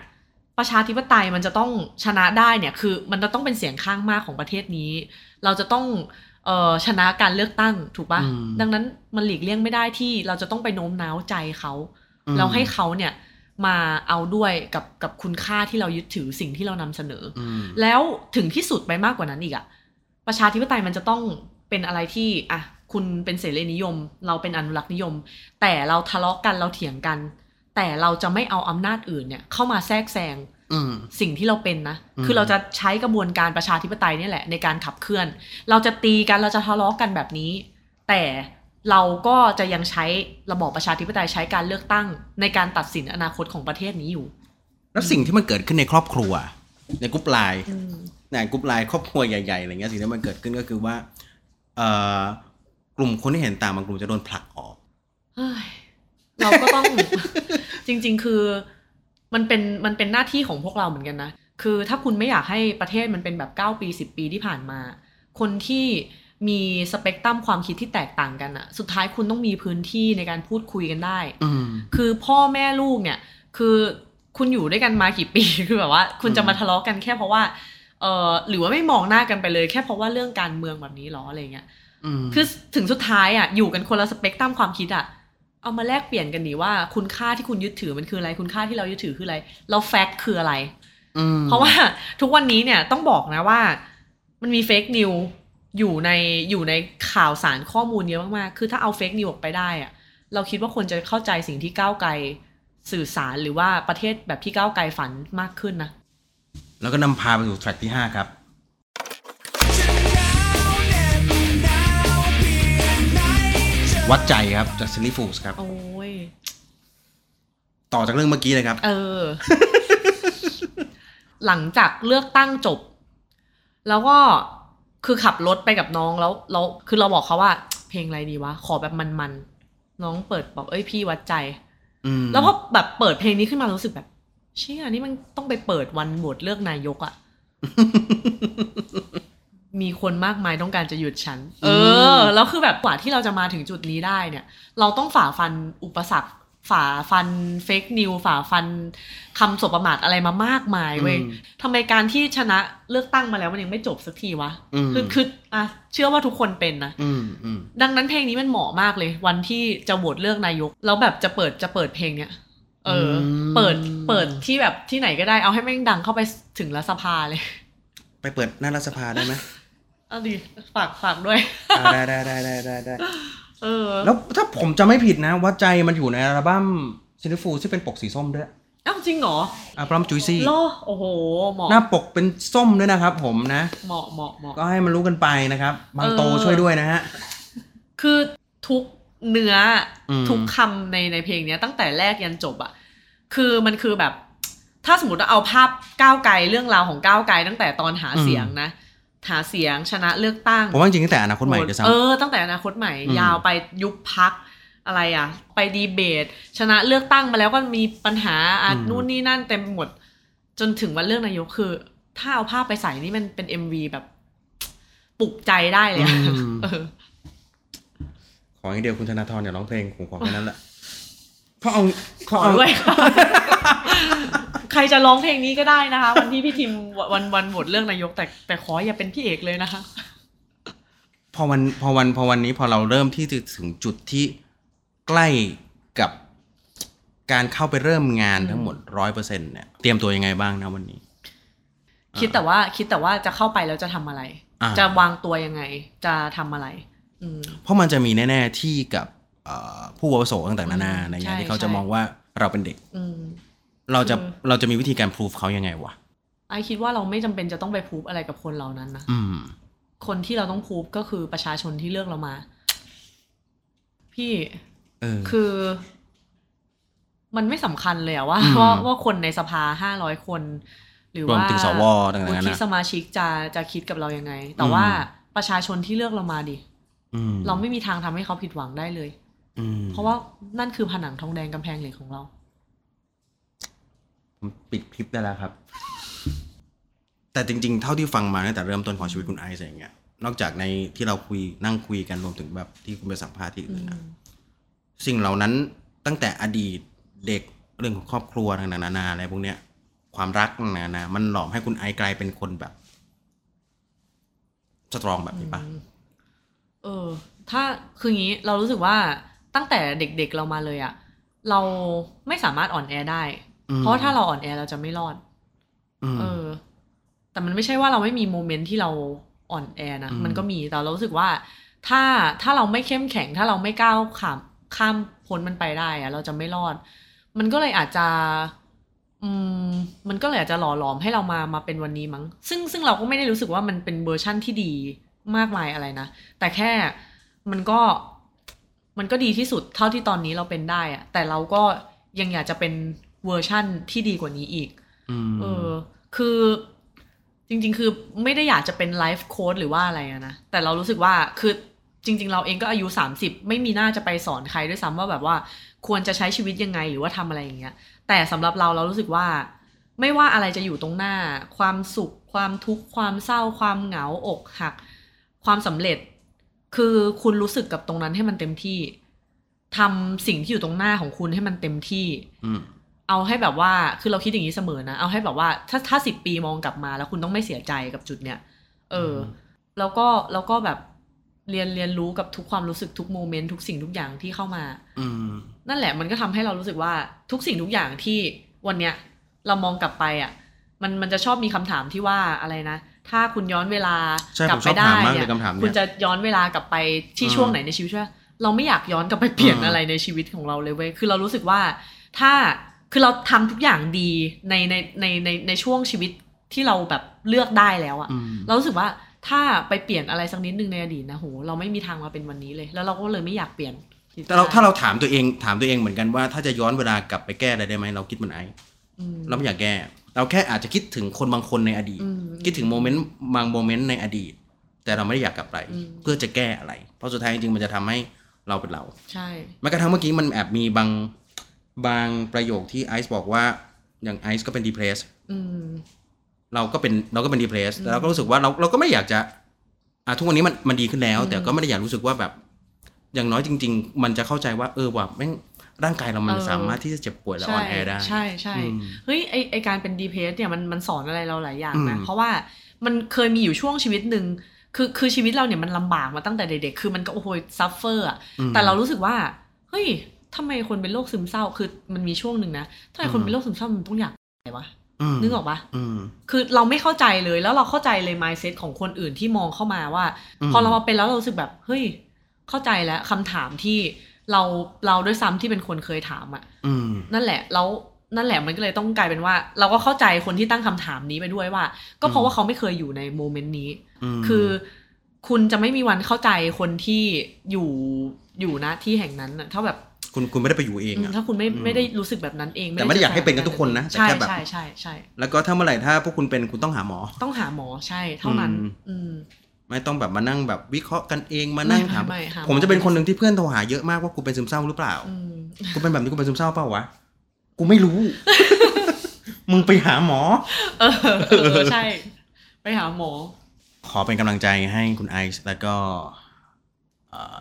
[SPEAKER 1] ประชาธิปไตยมันจะต้องชนะได้เนี่ยคือ มันจะต้องเป็นเสียงข้างมากของประเทศนี้ เราจะต้องเอ่อชนะการเลือกตั้งถูกปะ
[SPEAKER 2] อืม
[SPEAKER 1] ดังนั้นมันหลีกเลี่ยงไม่ได้ที่เราจะต้องไปโน้มน้าวใจเขา
[SPEAKER 2] อืม
[SPEAKER 1] แล้วให้เขาเนี่ยมาเอาด้วยกับกับคุณค่าที่เรายึดถือสิ่งที่เรานำเสนอ
[SPEAKER 2] อืม
[SPEAKER 1] แล้วถึงที่สุดไปมากกว่านั้นอีกอะประชาธิปไตยมันจะต้องเป็นอะไรที่อะ คุณเป็นเสรีนิยม เราเป็นอนุรักษ์นิยม แต่เราทะเลาะกันเราเถียงกัน แต่เราจะไม่เอาอำนาจอื่นเนี่ยเข้ามาแทรกแซง
[SPEAKER 2] อืม
[SPEAKER 1] สิ่งที่เราเป็นนะ
[SPEAKER 2] อืม
[SPEAKER 1] คือเราจะใช้กระบวนการประชาธิปไตยเนี่ยแหละ ในการขับเคลื่อน เราจะตีกันเราจะทะเลาะกันแบบนี้ แต่เราก็จะยังใช้ระบอบประชาธิปไตยใช้การเลือกตั้ง ในการตัดสินอนาคตของประเทศนี้อยู่
[SPEAKER 2] แล้วสิ่งที่มันเกิดขึ้นในครอบครัว ในกรุ๊ปไลน์ในกรุ๊ปไลน์ครอบครัวใหญ่ๆอะไรเงี้ยสิ่งที่มันเกิดขึ้นก็คือว่าเอ่อ กลุ่มคนที่เห็นต่างบางกลุ่มจะโดนผลักออก
[SPEAKER 1] เฮ้ยเราก็ต้องจริง ๆ คือมันเป็นมันเป็นหน้าที่ของพวกเราเหมือนกันนะ คือถ้าคุณไม่อยากให้ประเทศมันเป็นแบบเก้าปีสิบปีที่ผ่านมา คนที่มีสเปกตรัมความคิดที่แตกต่างกันอะสุดท้ายคุณต้องมีพื้นที่ในการพูดคุยกันได้
[SPEAKER 2] อืม
[SPEAKER 1] คือพ่อแม่ลูกเนี่ย คือคุณอยู่ด้วยกันมากี่ปีคือแบบว่า คุณจะมาทะเลาะกันแค่เพราะว่าเออหรือว่าไม่มองหน้ากันไปเลย แค่เพราะว่าเรื่องการเมืองแบบนี้หรออะไรเงี้ย
[SPEAKER 2] อืม
[SPEAKER 1] คือถึงสุดท้ายอะอยู่กันคนละสเปกตรัมความคิดอะเอามาแลกเปลี่ยนกันดีว่า คุณค่าที่คุณยึดถือมันคืออะไร คุณค่าที่เรายึดถือคืออะไรแล้ว fact คืออะไร
[SPEAKER 2] ม
[SPEAKER 1] เพราะว่าทุกวันนี้เนี่ยต้องบอกนะว่า มันมี fake news อยู่ในอยู่ในข่าวสารข้อมูลเยอะมากๆ คือถ้าเอา fake news ออกไปได้อะเราคิดว่าคนจะเข้าใจสิ่งที่ก้าวไกลสื่อสารหรือว่าประเทศแบบที่ก้าวไกลฝันมากขึ้นนะ
[SPEAKER 2] แล้วก็นำพาไปสู่แทร็กที่ห้าครับ วัดใจครับจากซิลลี่ฟูสครับ
[SPEAKER 1] โอ้ย
[SPEAKER 2] ต่อจากเรื่องเมื่อกี้เลยครับ
[SPEAKER 1] เออ หลังจากเลือกตั้งจบ แล้วก็คือขับรถไปกับน้องแล้วแล้วคือเราบอกเขาว่า เพลงอะไรดีวะ ขอแบบมันๆ น้องเปิดบอกเอ้ยพี่วัดใจ
[SPEAKER 2] อืม
[SPEAKER 1] แล้วพอแบบเปิดเพลงนี้ขึ้นมารู้สึกแบบ เชี่ยนี่มันต้องไปเปิดวันโหวตเลือกนายกอะ มีคนมากมายต้องการจะหยุดฉัน เออ แล้วคือแบบกว่าที่เราจะมาถึงจุดนี้ได้เนี่ย เราต้องฝ่าฟันอุปสรรค ฝ่าฟันเฟกนิวฝ่าฟันคำสบประมาทอะไรมามากมายเว้ย
[SPEAKER 2] อืม
[SPEAKER 1] ทำไมการที่ชนะเลือกตั้งมาแล้วมันยังไม่จบสักทีวะ
[SPEAKER 2] อืม
[SPEAKER 1] คือคืออะเชื่อว่าทุกคนเป็นนะ
[SPEAKER 2] อืมอืม
[SPEAKER 1] ดังนั้นเพลงนี้มันเหมาะมากเลย วันที่จะโหวตเลือกนายก แล้วแบบจะเปิดจะเปิดเพลงเนี้ยเอออ
[SPEAKER 2] ม
[SPEAKER 1] เปิดเปิดที่แบบที่ไหนก็ได้เอาให้แม่งดังเข้าไปถึงรัฐสภาเลย
[SPEAKER 2] ไปเปิดหน้ารัฐสภาได้ไหม
[SPEAKER 1] เอาดิฝากฝากด้วย
[SPEAKER 2] อ่าได้ได้ได้ได้ได้ได้
[SPEAKER 1] เออ
[SPEAKER 2] แล้วถ้าผมจะไม่ผิดนะวัดใจมันอยู่ในอัลบั้ม Silly Fools ที่เป็นปกสีส้มด้วย
[SPEAKER 1] เอ้าจริงเหรอ
[SPEAKER 2] อัลบั้มจุยซี่
[SPEAKER 1] โลโอ้โหเหมาะ
[SPEAKER 2] หน้าปกเป็นส้มด้วยนะครับผมนะ
[SPEAKER 1] เหมาะเหมาะเหมาะ
[SPEAKER 2] ก็ให้มันรู้กันไปนะครับ บางโต
[SPEAKER 1] เออ
[SPEAKER 2] ช่วยด้วยนะฮะ
[SPEAKER 1] คือทุกเนื้ออ
[SPEAKER 2] ม
[SPEAKER 1] ทุกคำในในเพลงเนี้ยตั้งแต่แรกยันจบอะคือมันคือแบบ ถ้าสมมติว่าเอาภาพก้าวไกลเรื่องราวของก้าวไกลตั้งแต่ตอนหาเสียงนะ หาเสียงชนะเลือกตั้ง
[SPEAKER 2] ผมว่าจริงๆตั้งแต่อนาคตใหม่ด้วยซ้ำ
[SPEAKER 1] เออตั้งแต่อนาคตใหม่
[SPEAKER 2] อืม
[SPEAKER 1] ยาวไปยุบพักอะไรอะ ไปดีเบต ชนะเลือกตั้งมาแล้วก็มีปัญหาอะ
[SPEAKER 2] อืม
[SPEAKER 1] นู่นนี่นั่นเต็มไปหมด จนถึงวันเลือกนายกคือ ถ้าเอาภาพไปใส่นี่มันเป็นเอ็มวีแบบปลุกใจได้เลยอะ
[SPEAKER 2] อืม
[SPEAKER 1] เออ
[SPEAKER 2] ขออย่างเดียวคุณธนาธรอย่าร้องเพลงผมขอแค่นั้นแหละเพราะเอา
[SPEAKER 1] ขอด้วยค่ะ ใครจะร้องเพลงนี้ก็ได้นะคะ วันที่พี่ทิมวันวันโหวตเรื่องนายกแต่แต่ขออย่าเป็นพี่เอกเลยนะคะ
[SPEAKER 2] พอวันพอวันพอวันนี้พอเราเริ่มที่จะถึงจุดที่ใกล้กับการเข้าไปเริ่มงานทั้งหมดร้อยเปอร์เซ็นเนี่ยเตรียมตัวยังไงบ้างนะวันนี้
[SPEAKER 1] คิดแต่ว่าคิดแต่ว่าจะเข้าไปแล้วจะทำอะไร
[SPEAKER 2] อ่า
[SPEAKER 1] จะวางตัวยังไง จะทำอะไรอืม
[SPEAKER 2] เพราะมันจะมีแน่ ๆที่กับเอ่อผู้อาวุโสต่างๆนานา
[SPEAKER 1] อืม
[SPEAKER 2] ในงาน
[SPEAKER 1] ใช่
[SPEAKER 2] ที่เขาจะ
[SPEAKER 1] ใช่
[SPEAKER 2] มองว่าเราเป็นเด็ก
[SPEAKER 1] อืม
[SPEAKER 2] เราจะ
[SPEAKER 1] คือ
[SPEAKER 2] เราจะมีวิธีการพิสูจเขายังไงวะ
[SPEAKER 1] ไอคิดว่าเราไม่จำเป็นจะต้องไปพูฟอะไรกับคนเหล่านั้นนะ
[SPEAKER 2] อืม
[SPEAKER 1] คนที่เราต้องพูฟก็คือประชาชนที่เลือกเรามา พี่
[SPEAKER 2] เออ
[SPEAKER 1] คือ มันไม่สำคัญเลยอะว่า
[SPEAKER 2] อืม
[SPEAKER 1] ว่าว่าคนในสภาห้าร้อยคน หรือ
[SPEAKER 2] รวม
[SPEAKER 1] ว่า
[SPEAKER 2] ถึงสวต่างๆ
[SPEAKER 1] วุ
[SPEAKER 2] นา
[SPEAKER 1] ฒิ
[SPEAKER 2] นา
[SPEAKER 1] สมาชิกจะจะคิดกับเรายังไง แต่
[SPEAKER 2] อืม
[SPEAKER 1] ว่าประชาชนที่เลือกเรามาดิ
[SPEAKER 2] อืม
[SPEAKER 1] เราไม่มีทางทำให้เขาผิดหวังได้เลย
[SPEAKER 2] อืม
[SPEAKER 1] เพราะว่านั่นคือผนังทองแดงกำแพงเหล็กของเรา
[SPEAKER 2] ผมปิดคลิปได้แล้วครับ แต่จริง ๆ เท่าที่ฟังมาตั้งแต่เริ่มต้นของชีวิตคุณไอซ์อย่างเงี้ย นอกจากในที่เราคุยนั่งคุยกันรวมถึงแบบที่คุณไปสัมภาษณ์ที่อื่นนะสิ่งเหล่านั้นตั้งแต่อดีตเด็กเรื่องของครอบครัวต่างๆนานาอะไรพวกเนี้ย ความรักต่างๆนานามันหลอมให้คุณไอซ์กลายเป็นคนแบบสตรองแบบนี้ปะ
[SPEAKER 1] เออ ถ้าคืองี้เรารู้สึกว่าตั้งแต่เด็กๆเรามาเลยอะเราไม่สามารถอ่อนแอได้
[SPEAKER 2] อืม
[SPEAKER 1] เพราะถ้าเราอ่อนแอเราจะไม่รอด
[SPEAKER 2] อืม
[SPEAKER 1] เออ แต่มันไม่ใช่ว่าเราไม่มีโมเมนต์ที่เราอ่อนแอนะ
[SPEAKER 2] อืม
[SPEAKER 1] มันก็มี แต่เรารู้สึกว่า ถ้าถ้าเราไม่เข้มแข็ง ถ้าเราไม่ก้าวข้ามข้ามพ้นมันไปได้อะเราจะไม่รอด มันก็เลยอาจจะ อืม มันก็เลยอาจจะหล่อหลอมให้เรามา มาเป็นวันนี้มั้ง ซึ่งซึ่งเราก็ไม่ได้รู้สึกว่ามันเป็นเวอร์ชั่นที่ดีมากมายอะไรนะ แต่แค่มันก็มันก็ดีที่สุดเท่าที่ตอนนี้เราเป็นได้อะแต่เราก็ยังอยากจะเป็น เวอร์ชั่นที่ดีกว่านี้อีก
[SPEAKER 2] อืม
[SPEAKER 1] เออ คือจริง ๆ คือไม่ได้อยากจะเป็นไลฟ์โค้ดหรือว่าอะไรอะนะ แต่เรารู้สึกว่าคือจริง ๆ เราเองก็อายุ 30 ไม่มีหน้าจะไปสอนใครด้วยซ้ำว่าแบบว่าควรจะใช้ชีวิตยังไงหรือว่าทำอะไรอย่างเงี้ย แต่สำหรับเราเรารู้สึกว่า ไม่ว่าอะไรจะอยู่ตรงหน้า ความสุข ความทุกข์ความเศร้า ความเหงาอกหัก ความสำเร็จ คือคุณรู้สึกกับตรงนั้นให้มันเต็มที่ทำสิ่งที่อยู่ตรงหน้าของคุณให้มันเต็มที่
[SPEAKER 2] อืม
[SPEAKER 1] เอาให้แบบว่าคือเราคิดอย่างนี้เสมอนะ เอาให้แบบว่าถ้าถ้าสิบปีมองกลับมาแล้วคุณต้องไม่เสียใจกับจุดเนี้ยเออ แล้วก็แล้วก็แบบเรียนเรียนรู้กับทุกความรู้สึกทุกโมเมนต์ทุกสิ่งทุกอย่างที่เข้ามา
[SPEAKER 2] อืม
[SPEAKER 1] นั่นแหละมันก็ทำให้เรารู้สึกว่าทุกสิ่งทุกอย่างที่วันเนี้ยเรามองกลับไปอะ มันมันจะชอบมีคำถามที่ว่าอะไรนะถ้าคุณย้อนเวลา
[SPEAKER 2] ใช่
[SPEAKER 1] กลั
[SPEAKER 2] ผม
[SPEAKER 1] ไป
[SPEAKER 2] ชอบ
[SPEAKER 1] ได้
[SPEAKER 2] ถามมาก
[SPEAKER 1] เนี่
[SPEAKER 2] เลยยคำถามเนี้ย
[SPEAKER 1] คุณจะย้อนเวลากลับไปที่
[SPEAKER 2] อืม
[SPEAKER 1] ช่วงไหนในชีวิตใช่ไหมเราไม่อยากย้อนกลับไปเปลี่ยน
[SPEAKER 2] อืม
[SPEAKER 1] อะไรในชีวิตของเราเลยเว้ยคือเรารู้สึกว่าถ้า คือเราทำทุกอย่างดีในในในในในช่วงชีวิตที่เราแบบเลือกได้แล้วอะ
[SPEAKER 2] อืม
[SPEAKER 1] เรารู้สึกว่าถ้าไปเปลี่ยนอะไรสักนิดนึงในอดีตนะโหเราไม่มีทางมาเป็นวันนี้เลย แล้วเราก็เลยไม่อยากเปลี่ยน
[SPEAKER 2] แต่เราถ้าเราถามตัวเองถามตัวเองเหมือนกันว่าถ้าจะย้อนเวลากลับไปแก้อะไรได้ไหมเราคิดเหมันไอซ์
[SPEAKER 1] อืม
[SPEAKER 2] เราไม่อยากแก้ เราแค่อาจจะคิดถึงคนบางคนในอดีต
[SPEAKER 1] อืม
[SPEAKER 2] คิดถึงโมเมนต์บางโมเมนต์ในอดีต แต่เราไม่ได้อยากกลับไป
[SPEAKER 1] อืม
[SPEAKER 2] เพื่อจะแก้อะไร เพราะสุดท้ายจริงๆมันจะทำให้เราเป็นเรา
[SPEAKER 1] ใช่
[SPEAKER 2] แม้กระทั่งเมื่อกี้มันแอบมีบาง บางประโยคที่ไอซ์บอกว่าอย่างไอซ์ก็เป็นดีเพรส
[SPEAKER 1] อืม
[SPEAKER 2] เราก็เป็นเราก็เป็นดีเพรสแต่เราก็รู้สึกว่าเราเราก็ไม่อยากจะอะทุกวันนี้มันมันดีขึ้นแล้ว
[SPEAKER 1] อืม
[SPEAKER 2] แต่ก็ไม่ได้อยากรู้สึกว่าแบบ อย่างน้อยจริง ๆ มันจะเข้าใจว่าเออว่าแม่งร่างกายเรามันสามารถที่จะเจ็บป่วยและอ่อนแอได้
[SPEAKER 1] ใช่ใช่
[SPEAKER 2] อืม
[SPEAKER 1] เฮ้ยไอไอการเป็นดีเพสเนี่ยมันมันสอนอะไรเราหลายอย่างนะ
[SPEAKER 2] อืม
[SPEAKER 1] เพราะว่ามันเคยมีอยู่ช่วงชีวิตหนึ่งคือคือชีวิตเราเนี่ยมันลำบากมาตั้งแต่เด็กๆคือมันก็โอ้โห suffer อะ
[SPEAKER 2] อืม
[SPEAKER 1] แต่เรารู้สึกว่าเฮ้ย ทำไมคนเป็นโรคซึมเศร้า คือมันมีช่วงหนึ่งนะทำไมคน
[SPEAKER 2] อืม
[SPEAKER 1] เป็นโรคซึมเศร้ามันต้องอยากอะไรวะ
[SPEAKER 2] ม
[SPEAKER 1] นึกออกปะ
[SPEAKER 2] อืม
[SPEAKER 1] คือเราไม่เข้าใจเลยแล้วเราเข้าใจเลย mindset ของคนอื่นที่มองเข้ามาว่า
[SPEAKER 2] อืม
[SPEAKER 1] พอเรามาเป็นแล้วเรารู้สึกแบบ เฮ้ย เข้าใจแล้วคำถามที่เราเราด้วยซ้ำที่เป็นคนเคยถามอะ
[SPEAKER 2] อืม
[SPEAKER 1] นั่นแหละแล้วนั่นแหละมันก็เลยต้องกลายเป็นว่า เราก็เข้าใจคนที่ตั้งคำถามนี้ไปด้วยว่า ก็เพราะว่าเขาไม่เคยอยู่ในโมเมนต์นี้
[SPEAKER 2] ม
[SPEAKER 1] คือคุณจะไม่มีวันเข้าใจคนที่อยู่อยู่ณที่แห่งนั้นน่ะถ้าแบบ
[SPEAKER 2] คุณคุณไม่ได้ไปอยู่เอง
[SPEAKER 1] อืม
[SPEAKER 2] อะ
[SPEAKER 1] ถ้าคุณไม่
[SPEAKER 2] อืม
[SPEAKER 1] ไม่ได้รู้สึกแบบนั้นเอง
[SPEAKER 2] แต่ไม่ได้อยากให้เป็นกันทุกคนนะแต่
[SPEAKER 1] ใช่
[SPEAKER 2] แค่แบบ
[SPEAKER 1] ใช่ใช่ใช่
[SPEAKER 2] แล้วก็ถ้าเมื่อไหร่ถ้าพวกคุณเป็นคุณต้องหาหมอ
[SPEAKER 1] ต้องหาหมอใช่เท่านั้น
[SPEAKER 2] อืม
[SPEAKER 1] อืม
[SPEAKER 2] ไม่ต้องแบบมานั่งแบบวิเคราะห์กันเองมานั่งถาม
[SPEAKER 1] ไม่ไม่หาหมอ
[SPEAKER 2] ผมจะเป็นคนหนึ่งที่เพื่อนโทรหาเยอะมากว่ากูเป็นซึมเศร้าหรือเปล่า
[SPEAKER 1] อืม
[SPEAKER 2] กูเป็นแบบนี้กูเป็นซึมเศร้าเปล่าวะกูไม่รู้ มึงไปหาหมอ
[SPEAKER 1] เออเออใช่ ไปหาหมอ
[SPEAKER 2] ขอเป็นกำลังใจให้คุณไอซ์แล้วก็เอ่อ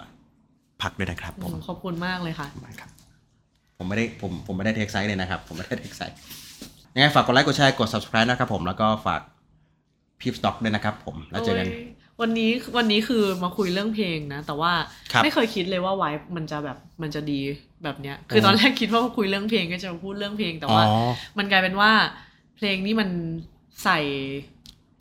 [SPEAKER 2] พักด้วยนะครับผม
[SPEAKER 1] ขอบคุณมากเลยค่ะ
[SPEAKER 2] มากครับผมไม่ได้ผมผมไม่ได้ take sides เลยนะครับ ผมไม่ได้ take sides ยังไงฝากกดไลค์กดแชร์กด subscribe นะครับผมแล้วก็ฝากพีฟสต็อกด้วยนะครับผมแล้วเจอกัน
[SPEAKER 1] โยวันนี้วันนี้คือมาคุยเรื่องเพลงนะ แต่ว่า
[SPEAKER 2] ครับ
[SPEAKER 1] ไม่เคยคิดเลยว่า vibe มันจะแบบมันจะดีแบบเนี้ย คือตอนแรกคิดว่าคุยเรื่องเพลงก็จะมาพูดเรื่องเพลงแต่
[SPEAKER 2] อ๋อ
[SPEAKER 1] ว่า มันกลายเป็นว่าเพลงนี้มันใส่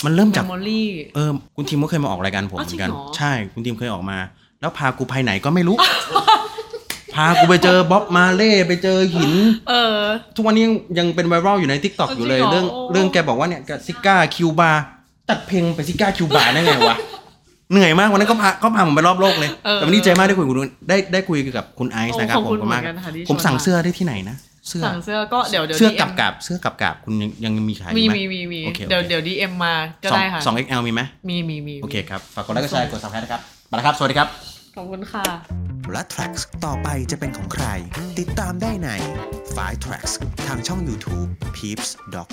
[SPEAKER 2] มันเริ่มจาก
[SPEAKER 1] memory
[SPEAKER 2] เออคุณทีมก็เคยมาออกรายการผม
[SPEAKER 1] อ๋อ
[SPEAKER 2] เหมือนกัน
[SPEAKER 1] จริงเหรอ
[SPEAKER 2] ใช่คุณทีมเคยออกมา แล้วพากูไปไหนก็ไม่รู้ พากูไปเจอ Bob Marley ไปเจอหิน
[SPEAKER 1] เออ
[SPEAKER 2] ทุกวันนี้ยังยังเป็นไวรัลอยู่ใน TikTok อ๋
[SPEAKER 1] ออ
[SPEAKER 2] ยู่เลย
[SPEAKER 1] จริงเหรอ
[SPEAKER 2] เรื่อง
[SPEAKER 1] โอ้
[SPEAKER 2] เรื่องแกบอกว่าเนี่ยซิการ์คิวบาตัดเพลงไปซิก้าคิวบาได้ไงวะเหนื่อยมากวันนั้นก็พาก็พาผมไปรอบโลกเลย
[SPEAKER 1] เออ
[SPEAKER 2] แต่วันนี้ดีใจมากได้คุยกับคุณได้ได้คุยกับคุณไอซ์นะครับ
[SPEAKER 1] โอ้ขอบ
[SPEAKER 2] ผม
[SPEAKER 1] คุณ
[SPEAKER 2] มาก
[SPEAKER 1] เหมือนกันค่ะที่
[SPEAKER 2] ผม
[SPEAKER 1] ชวน
[SPEAKER 2] สั่ง
[SPEAKER 1] มา
[SPEAKER 2] เสื้อได้ที่ไหนนะเสื้อ
[SPEAKER 1] สั่งเสื้อก็เดี๋ยวเดี๋ยว
[SPEAKER 2] เสื้อ
[SPEAKER 1] DM
[SPEAKER 2] กับกับเสื้อกับกับคุณยังยังมีขาย
[SPEAKER 1] มี
[SPEAKER 2] ไห
[SPEAKER 1] มีมีมี
[SPEAKER 2] โอเคโอเค
[SPEAKER 1] เดี๋ยวเดี๋ยวดีเอ็มมาก็
[SPEAKER 2] สอง
[SPEAKER 1] ได้ค่ะ
[SPEAKER 2] สอง XL มีไหม
[SPEAKER 1] มีมีมี
[SPEAKER 2] โอเคครับฝากกดไลค์กดแชร์กด subscribe นะครับ ไปแล้วครับ สวัสดีครับ
[SPEAKER 1] ขอบคุณค่ะ
[SPEAKER 3] และ Tracks ต่อไปจะเป็นของใคร ติดตามได้ใน f i Tracks ทางช่อง YouTube Peeps Doc